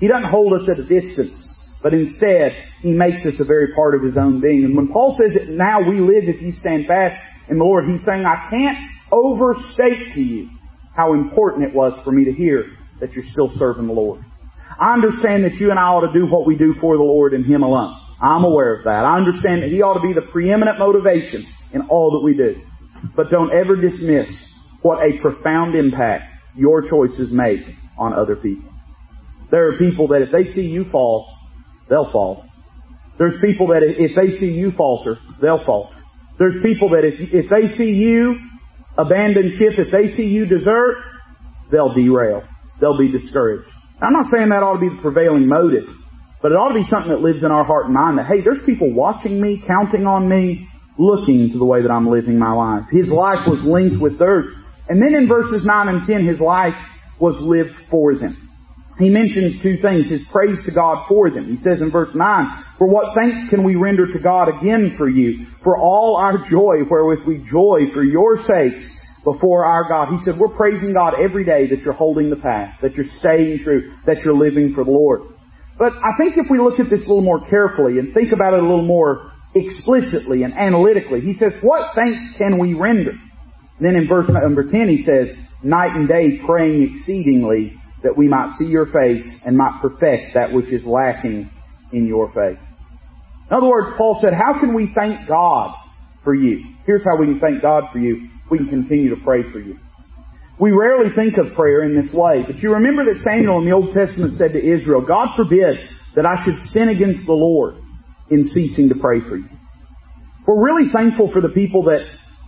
He doesn't hold us at a distance, but instead, He makes us a very part of His own being. And when Paul says that now we live if you stand fast in the Lord, He's saying, I can't overstate to you how important it was for me to hear that you're still serving the Lord. I understand that you and I ought to do what we do for the Lord and Him alone. I'm aware of that. I understand that He ought to be the preeminent motivation in all that we do. But don't ever dismiss what a profound impact your choices make on other people. There are people that if they see you fall, they'll fall. There's people that if they see you falter, they'll falter. There's people that if, if they see you abandon ship, if they see you desert, they'll derail. They'll be discouraged. I'm not saying that ought to be the prevailing motive, but it ought to be something that lives in our heart and mind that, hey, there's people watching me, counting on me, looking to the way that I'm living my life. His life was linked with theirs. And then in verses 9 and 10, his life was lived for them he mentions two things, his praise to God for them. He says in verse 9, For what thanks can we render to God again for you, for all our joy wherewith we joy for your sakes before our God. He said, we're praising God every day that you're holding the path, that you're staying true, that you're living for the Lord. But I think if we look at this a little more carefully and think about it a little more explicitly and analytically, he says, what thanks can we render? And then in verse number 10 he says, night and day praying exceedingly that we might see your face and might perfect that which is lacking in your faith. In other words, Paul said, how can we thank God for you? Here's how we can thank God for you. We can continue to pray for you. We rarely think of prayer in this way, but you remember that Samuel in the Old Testament said to Israel, God forbid that I should sin against the Lord in ceasing to pray for you. We're really thankful for the people that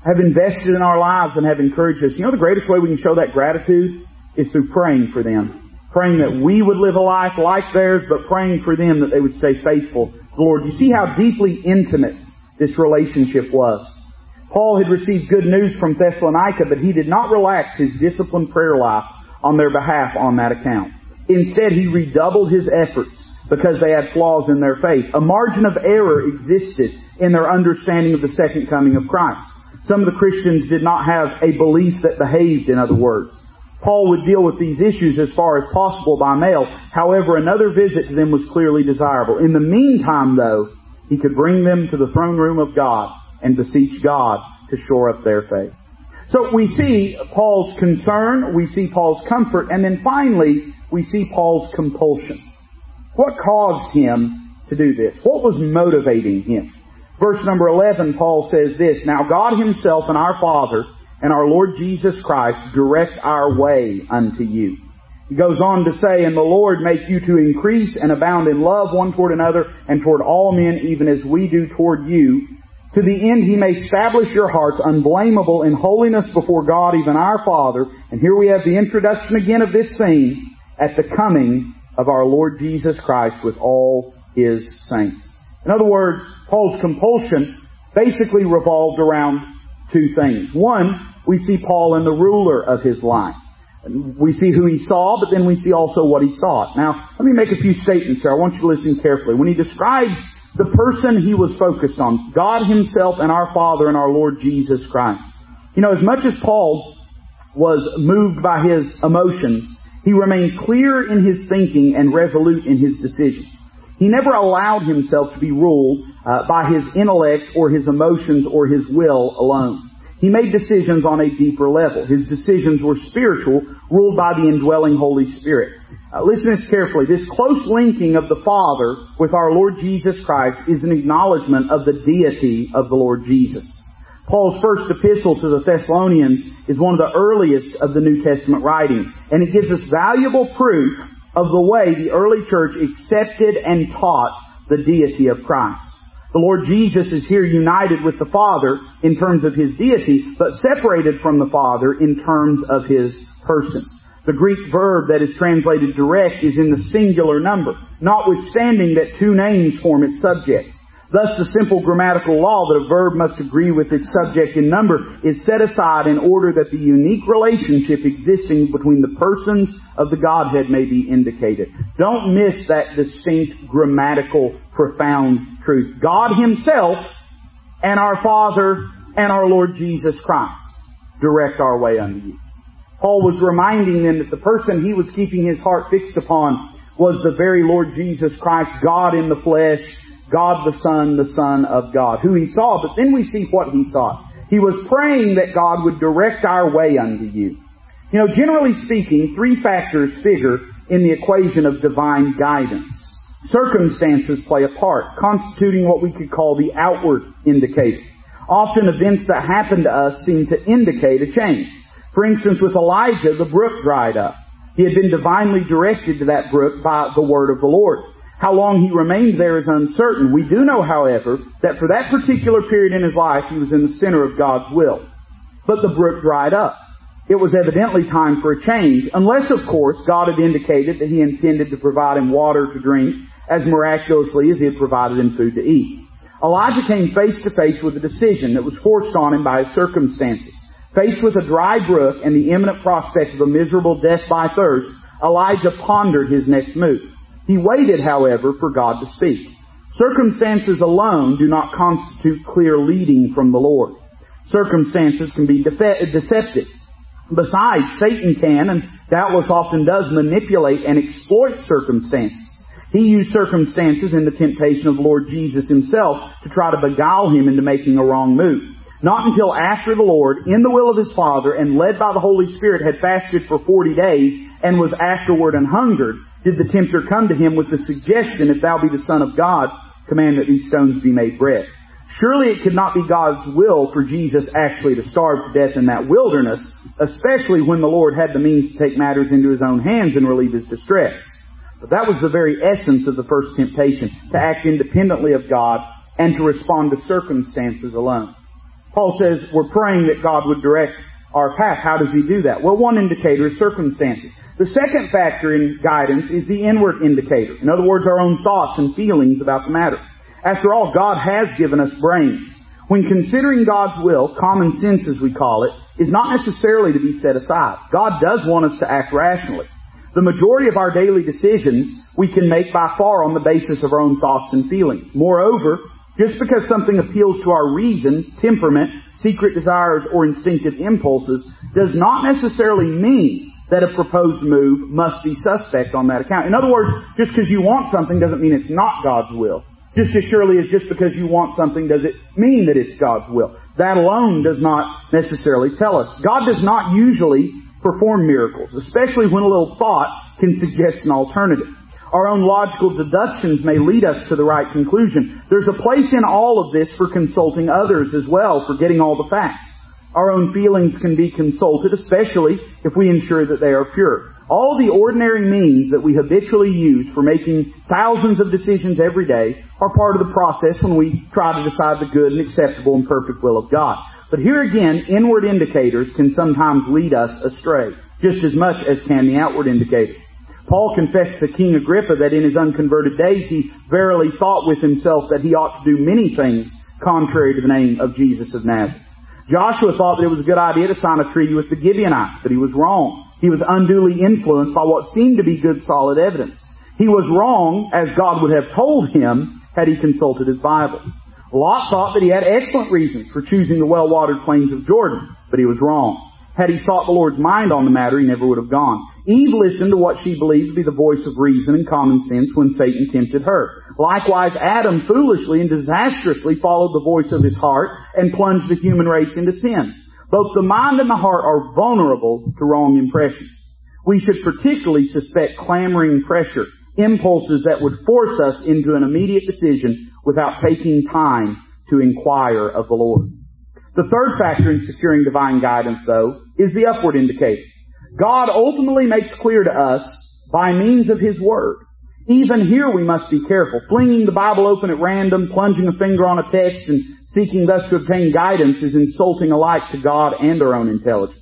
have invested in our lives and have encouraged us. You know the greatest way we can show that gratitude? Is through praying for them. Praying that we would live a life like theirs, but praying for them that they would stay faithful the Lord. You see how deeply intimate this relationship was. Paul had received good news from Thessalonica, but he did not relax his disciplined prayer life on their behalf on that account. Instead, he redoubled his efforts because they had flaws in their faith. A margin of error existed in their understanding of the second coming of Christ. Some of the Christians did not have a belief that behaved, in other words. Paul would deal with these issues as far as possible by mail. However, another visit to them was clearly desirable. In the meantime, though, he could bring them to the throne room of God and beseech God to shore up their faith. So we see Paul's concern, we see Paul's comfort, and then finally, we see Paul's compulsion. What caused him to do this? What was motivating him? Verse number 11, Paul says this, Now God himself and our Father and our Lord Jesus Christ direct our way unto you. He goes on to say, And the Lord make you to increase and abound in love one toward another and toward all men, even as we do toward you, to the end he may establish your hearts unblameable in holiness before God, even our Father. And here we have the introduction again of this scene at the coming of our Lord Jesus Christ with all his saints. In other words, Paul's compulsion basically revolved around two things. One, we see Paul in the ruler of his life. We see who he saw, but then we see also what he sought. Now, let me make a few statements here. I want you to listen carefully. When he describes the person he was focused on, God himself and our Father and our Lord Jesus Christ. You know, as much as Paul was moved by his emotions, he remained clear in his thinking and resolute in his decisions. He never allowed himself to be ruled uh, by his intellect or his emotions or his will alone. He made decisions on a deeper level. His decisions were spiritual, ruled by the indwelling Holy Spirit. Uh, listen this carefully. This close linking of the Father with our Lord Jesus Christ is an acknowledgement of the deity of the Lord Jesus. Paul's first epistle to the Thessalonians is one of the earliest of the New Testament writings, and it gives us valuable proof of the way the early church accepted and taught the deity of Christ. The Lord Jesus is here united with the Father in terms of His deity, but separated from the Father in terms of His person. The Greek verb that is translated direct is in the singular number, notwithstanding that two names form its subject. Thus the simple grammatical law that a verb must agree with its subject in number is set aside in order that the unique relationship existing between the persons of the Godhead may be indicated. Don't miss that distinct grammatical profound truth. God Himself and our Father and our Lord Jesus Christ direct our way unto you. Paul was reminding them that the person he was keeping his heart fixed upon was the very Lord Jesus Christ, God in the flesh, God the Son, the Son of God, who he saw, but then we see what he saw. He was praying that God would direct our way unto you. You know, generally speaking, three factors figure in the equation of divine guidance. Circumstances play a part, constituting what we could call the outward indicator. Often events that happen to us seem to indicate a change. For instance, with Elijah, the brook dried up. He had been divinely directed to that brook by the word of the Lord. How long he remained there is uncertain. We do know, however, that for that particular period in his life, he was in the center of God's will. But the brook dried up. It was evidently time for a change, unless, of course, God had indicated that he intended to provide him water to drink as miraculously as he had provided him food to eat. Elijah came face to face with a decision that was forced on him by his circumstances. Faced with a dry brook and the imminent prospect of a miserable death by thirst, Elijah pondered his next move. He waited, however, for God to speak. Circumstances alone do not constitute clear leading from the Lord. Circumstances can be deceptive. Besides, Satan can, and doubtless often does, manipulate and exploit circumstances. He used circumstances in the temptation of Lord Jesus himself to try to beguile him into making a wrong move. Not until after the Lord, in the will of his Father, and led by the Holy Spirit, had fasted for forty days, and was afterward an hungered, did the tempter come to him with the suggestion, if thou be the Son of God, command that these stones be made bread. Surely it could not be God's will for Jesus actually to starve to death in that wilderness, especially when the Lord had the means to take matters into his own hands and relieve his distress. But that was the very essence of the first temptation, to act independently of God and to respond to circumstances alone. Paul says we're praying that God would direct our path. How does he do that? Well, one indicator is circumstances. The second factor in guidance is the inward indicator. In other words, our own thoughts and feelings about the matter. After all, God has given us brains. When considering God's will, common sense as we call it, is not necessarily to be set aside. God does want us to act rationally. The majority of our daily decisions we can make by far on the basis of our own thoughts and feelings. Moreover, just because something appeals to our reason, temperament, secret desires, or instinctive impulses does not necessarily mean that a proposed move must be suspect on that account. In other words, just because you want something doesn't mean it's not God's will. Just as surely as just because you want something does it mean that it's God's will. That alone does not necessarily tell us. God does not usually perform miracles, especially when a little thought can suggest an alternative. Our own logical deductions may lead us to the right conclusion. There's a place in all of this for consulting others as well, for getting all the facts. Our own feelings can be consulted, especially if we ensure that they are pure. All the ordinary means that we habitually use for making thousands of decisions every day are part of the process when we try to decide the good and acceptable and perfect will of God. But here again, inward indicators can sometimes lead us astray, just as much as can the outward indicators. Paul confessed to King Agrippa that in his unconverted days he verily thought with himself that he ought to do many things contrary to the name of Jesus of Nazareth. Joshua thought that it was a good idea to sign a treaty with the Gibeonites, but he was wrong. He was unduly influenced by what seemed to be good solid evidence. He was wrong, as God would have told him had he consulted his Bible. Lot thought that he had excellent reasons for choosing the well-watered plains of Jordan, but he was wrong. Had he sought the Lord's mind on the matter, he never would have gone. Eve listened to what she believed to be the voice of reason and common sense when Satan tempted her. Likewise, Adam foolishly and disastrously followed the voice of his heart and plunged the human race into sin. Both the mind and the heart are vulnerable to wrong impressions. We should particularly suspect clamoring pressure, impulses that would force us into an immediate decision without taking time to inquire of the Lord. The third factor in securing divine guidance, though, is the upward indicator. God ultimately makes clear to us by means of His Word. Even here we must be careful. Flinging the Bible open at random, plunging a finger on a text, and seeking thus to obtain guidance is insulting alike to God and our own intelligence.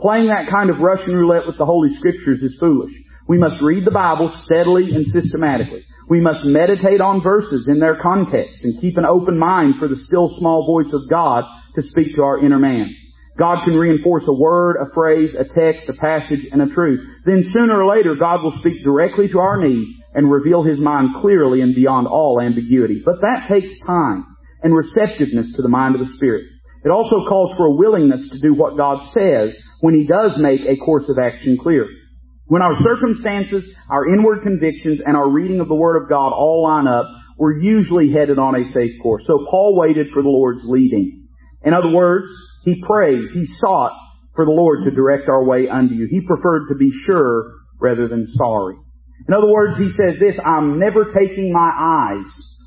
Playing that kind of Russian roulette with the Holy Scriptures is foolish. We must read the Bible steadily and systematically. We must meditate on verses in their context and keep an open mind for the still small voice of God to speak to our inner man. God can reinforce a word, a phrase, a text, a passage, and a truth. Then sooner or later, God will speak directly to our need and reveal His mind clearly and beyond all ambiguity. But that takes time and receptiveness to the mind of the Spirit. It also calls for a willingness to do what God says when He does make a course of action clear. When our circumstances, our inward convictions, and our reading of the Word of God all line up, we're usually headed on a safe course. So Paul waited for the Lord's leading. In other words, he prayed, he sought for the Lord to direct our way unto you. He preferred to be sure rather than sorry. In other words, he says this, I'm never taking my eyes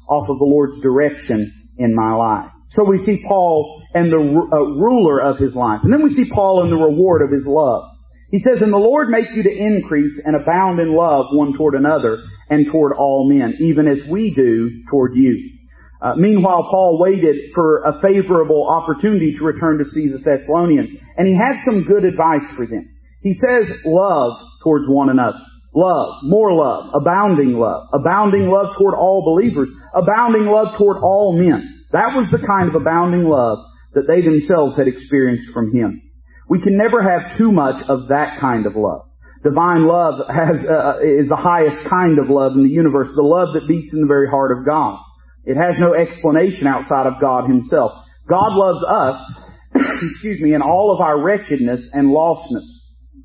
off of the Lord's direction in my life. So we see Paul and the uh, ruler of his life. And then we see Paul and the reward of his love. He says, And the Lord make you to increase and abound in love one toward another and toward all men, even as we do toward you. Uh, meanwhile, Paul waited for a favorable opportunity to return to see the Thessalonians, and he had some good advice for them. He says, love towards one another. Love, more love, abounding love, abounding love toward all believers, abounding love toward all men. That was the kind of abounding love that they themselves had experienced from him. We can never have too much of that kind of love. Divine love has, uh, is the highest kind of love in the universe, the love that beats in the very heart of God. It has no explanation outside of God Himself. God loves us, [coughs] excuse me, in all of our wretchedness and lostness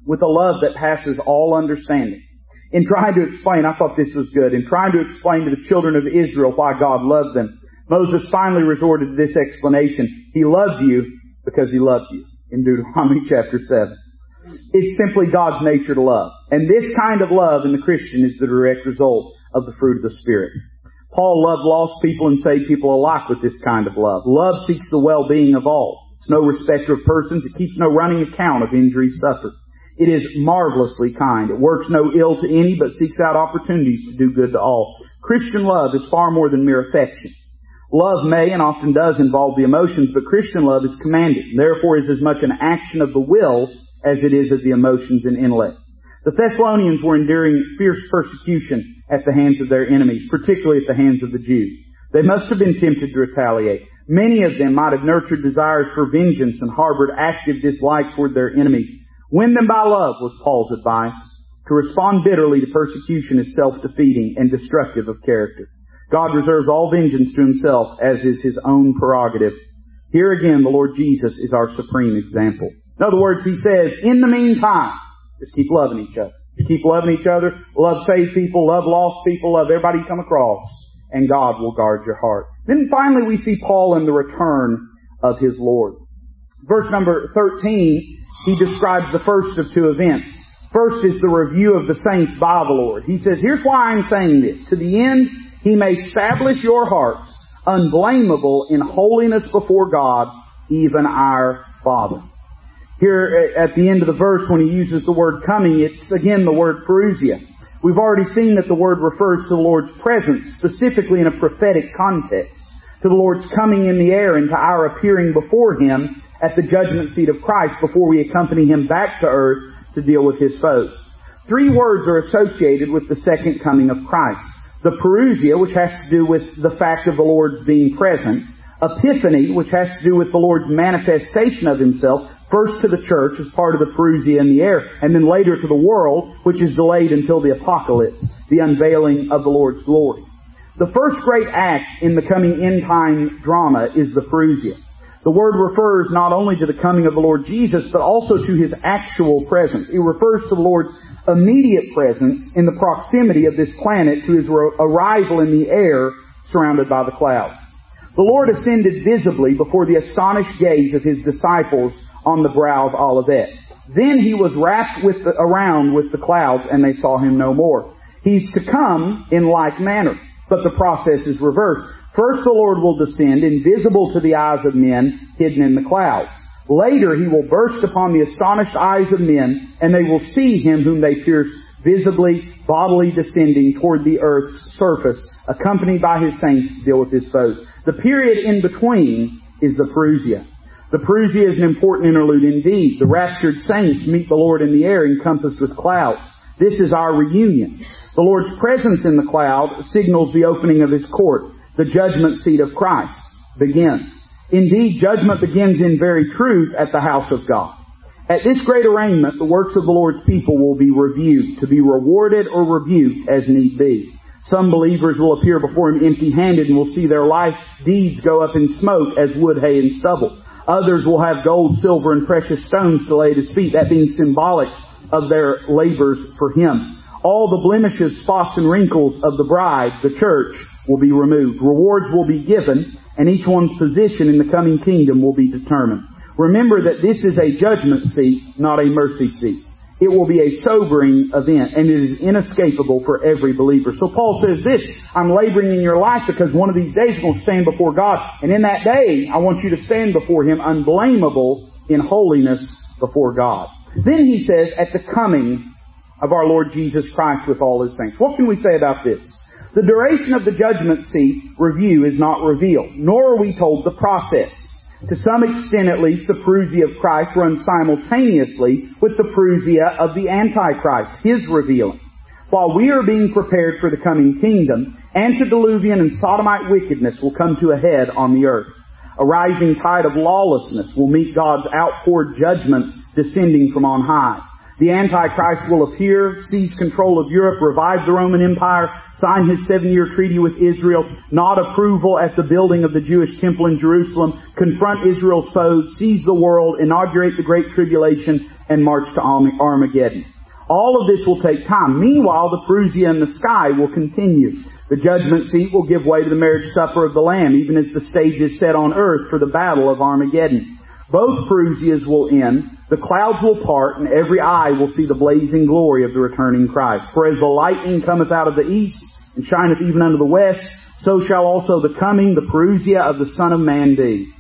with a love that passes all understanding. In trying to explain, I thought this was good, in trying to explain to the children of Israel why God loved them, Moses finally resorted to this explanation. He loves you because He loves you in Deuteronomy [laughs] chapter 7. It's simply God's nature to love. And this kind of love in the Christian is the direct result of the fruit of the Spirit. Paul loved lost people and saved people alike with this kind of love. Love seeks the well-being of all. It's no respecter of persons. It keeps no running account of injuries suffered. It is marvelously kind. It works no ill to any, but seeks out opportunities to do good to all. Christian love is far more than mere affection. Love may and often does involve the emotions, but Christian love is commanded, and therefore is as much an action of the will as it is of the emotions and intellect. The Thessalonians were enduring fierce persecution at the hands of their enemies, particularly at the hands of the Jews. They must have been tempted to retaliate. Many of them might have nurtured desires for vengeance and harbored active dislike toward their enemies. Win them by love was Paul's advice. To respond bitterly to persecution is self-defeating and destructive of character. God reserves all vengeance to himself as is his own prerogative. Here again, the Lord Jesus is our supreme example. In other words, he says, in the meantime, just keep loving each other. Just keep loving each other. Love saved people. Love lost people. Love everybody you come across. And God will guard your heart. Then finally we see Paul in the return of his Lord. Verse number 13, he describes the first of two events. First is the review of the saints by the Lord. He says, here's why I'm saying this. To the end, he may establish your hearts unblameable in holiness before God, even our Father. Here at the end of the verse when he uses the word coming, it's again the word parousia. We've already seen that the word refers to the Lord's presence, specifically in a prophetic context, to the Lord's coming in the air and to our appearing before Him at the judgment seat of Christ before we accompany Him back to earth to deal with His foes. Three words are associated with the second coming of Christ. The parousia, which has to do with the fact of the Lord's being present, Epiphany, which has to do with the Lord's manifestation of Himself, first to the church as part of the parousia in the air, and then later to the world, which is delayed until the apocalypse, the unveiling of the Lord's glory. The first great act in the coming end time drama is the parousia. The word refers not only to the coming of the Lord Jesus, but also to His actual presence. It refers to the Lord's immediate presence in the proximity of this planet to His arrival in the air surrounded by the clouds. The Lord ascended visibly before the astonished gaze of His disciples on the brow of Olivet. Then He was wrapped with the, around with the clouds and they saw Him no more. He's to come in like manner, but the process is reversed. First the Lord will descend, invisible to the eyes of men, hidden in the clouds. Later he will burst upon the astonished eyes of men, and they will see him whom they pierced visibly, bodily descending toward the earth's surface, accompanied by his saints to deal with his foes. The period in between is the Parousia. The Parousia is an important interlude indeed. The raptured saints meet the Lord in the air encompassed with clouds. This is our reunion. The Lord's presence in the cloud signals the opening of his court the judgment seat of Christ begins. Indeed, judgment begins in very truth at the house of God. At this great arraignment, the works of the Lord's people will be reviewed, to be rewarded or rebuked as need be. Some believers will appear before Him empty-handed and will see their life deeds go up in smoke as wood, hay, and stubble. Others will have gold, silver, and precious stones to lay at His feet, that being symbolic of their labors for Him. All the blemishes, spots, and wrinkles of the bride, the church, will be removed. Rewards will be given, and each one's position in the coming kingdom will be determined. Remember that this is a judgment seat, not a mercy seat. It will be a sobering event, and it is inescapable for every believer. So Paul says this, I'm laboring in your life because one of these days you're going to stand before God, and in that day, I want you to stand before Him unblameable in holiness before God. Then he says, at the coming of our Lord Jesus Christ with all His saints. What can we say about this? The duration of the judgment seat review is not revealed, nor are we told the process. To some extent at least, the parousia of Christ runs simultaneously with the parousia of the Antichrist, his revealing. While we are being prepared for the coming kingdom, antediluvian and sodomite wickedness will come to a head on the earth. A rising tide of lawlessness will meet God's outpoured judgments descending from on high. The Antichrist will appear, seize control of Europe, revive the Roman Empire, sign his seven-year treaty with Israel, nod approval at the building of the Jewish temple in Jerusalem, confront Israel's foes, seize the world, inaugurate the Great Tribulation, and march to Armageddon. All of this will take time. Meanwhile, the Parousia in the sky will continue. The judgment seat will give way to the marriage supper of the Lamb, even as the stage is set on earth for the battle of Armageddon. Both Parousias will end, the clouds will part, and every eye will see the blazing glory of the returning Christ. For as the lightning cometh out of the east, and shineth even unto the west, so shall also the coming, the Parousia of the Son of Man be.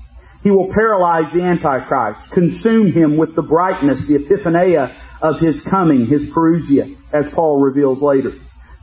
He will paralyze the Antichrist, consume him with the brightness, the epiphania of his coming, his Parousia, as Paul reveals later.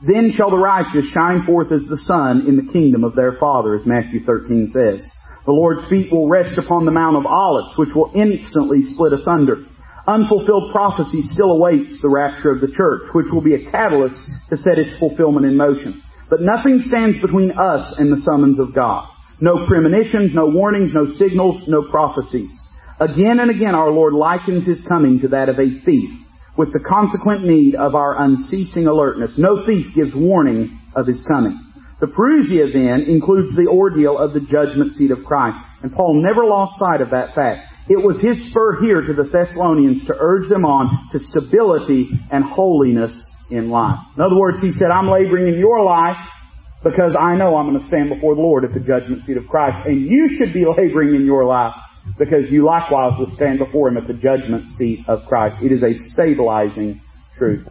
Then shall the righteous shine forth as the sun in the kingdom of their Father, as Matthew 13 says. The Lord's feet will rest upon the Mount of Olives, which will instantly split asunder. Unfulfilled prophecy still awaits the rapture of the church, which will be a catalyst to set its fulfillment in motion. But nothing stands between us and the summons of God. No premonitions, no warnings, no signals, no prophecies. Again and again our Lord likens His coming to that of a thief, with the consequent need of our unceasing alertness. No thief gives warning of His coming. The Parousia then includes the ordeal of the judgment seat of Christ. And Paul never lost sight of that fact. It was his spur here to the Thessalonians to urge them on to stability and holiness in life. In other words, he said, I'm laboring in your life because I know I'm going to stand before the Lord at the judgment seat of Christ. And you should be laboring in your life because you likewise will stand before Him at the judgment seat of Christ. It is a stabilizing truth.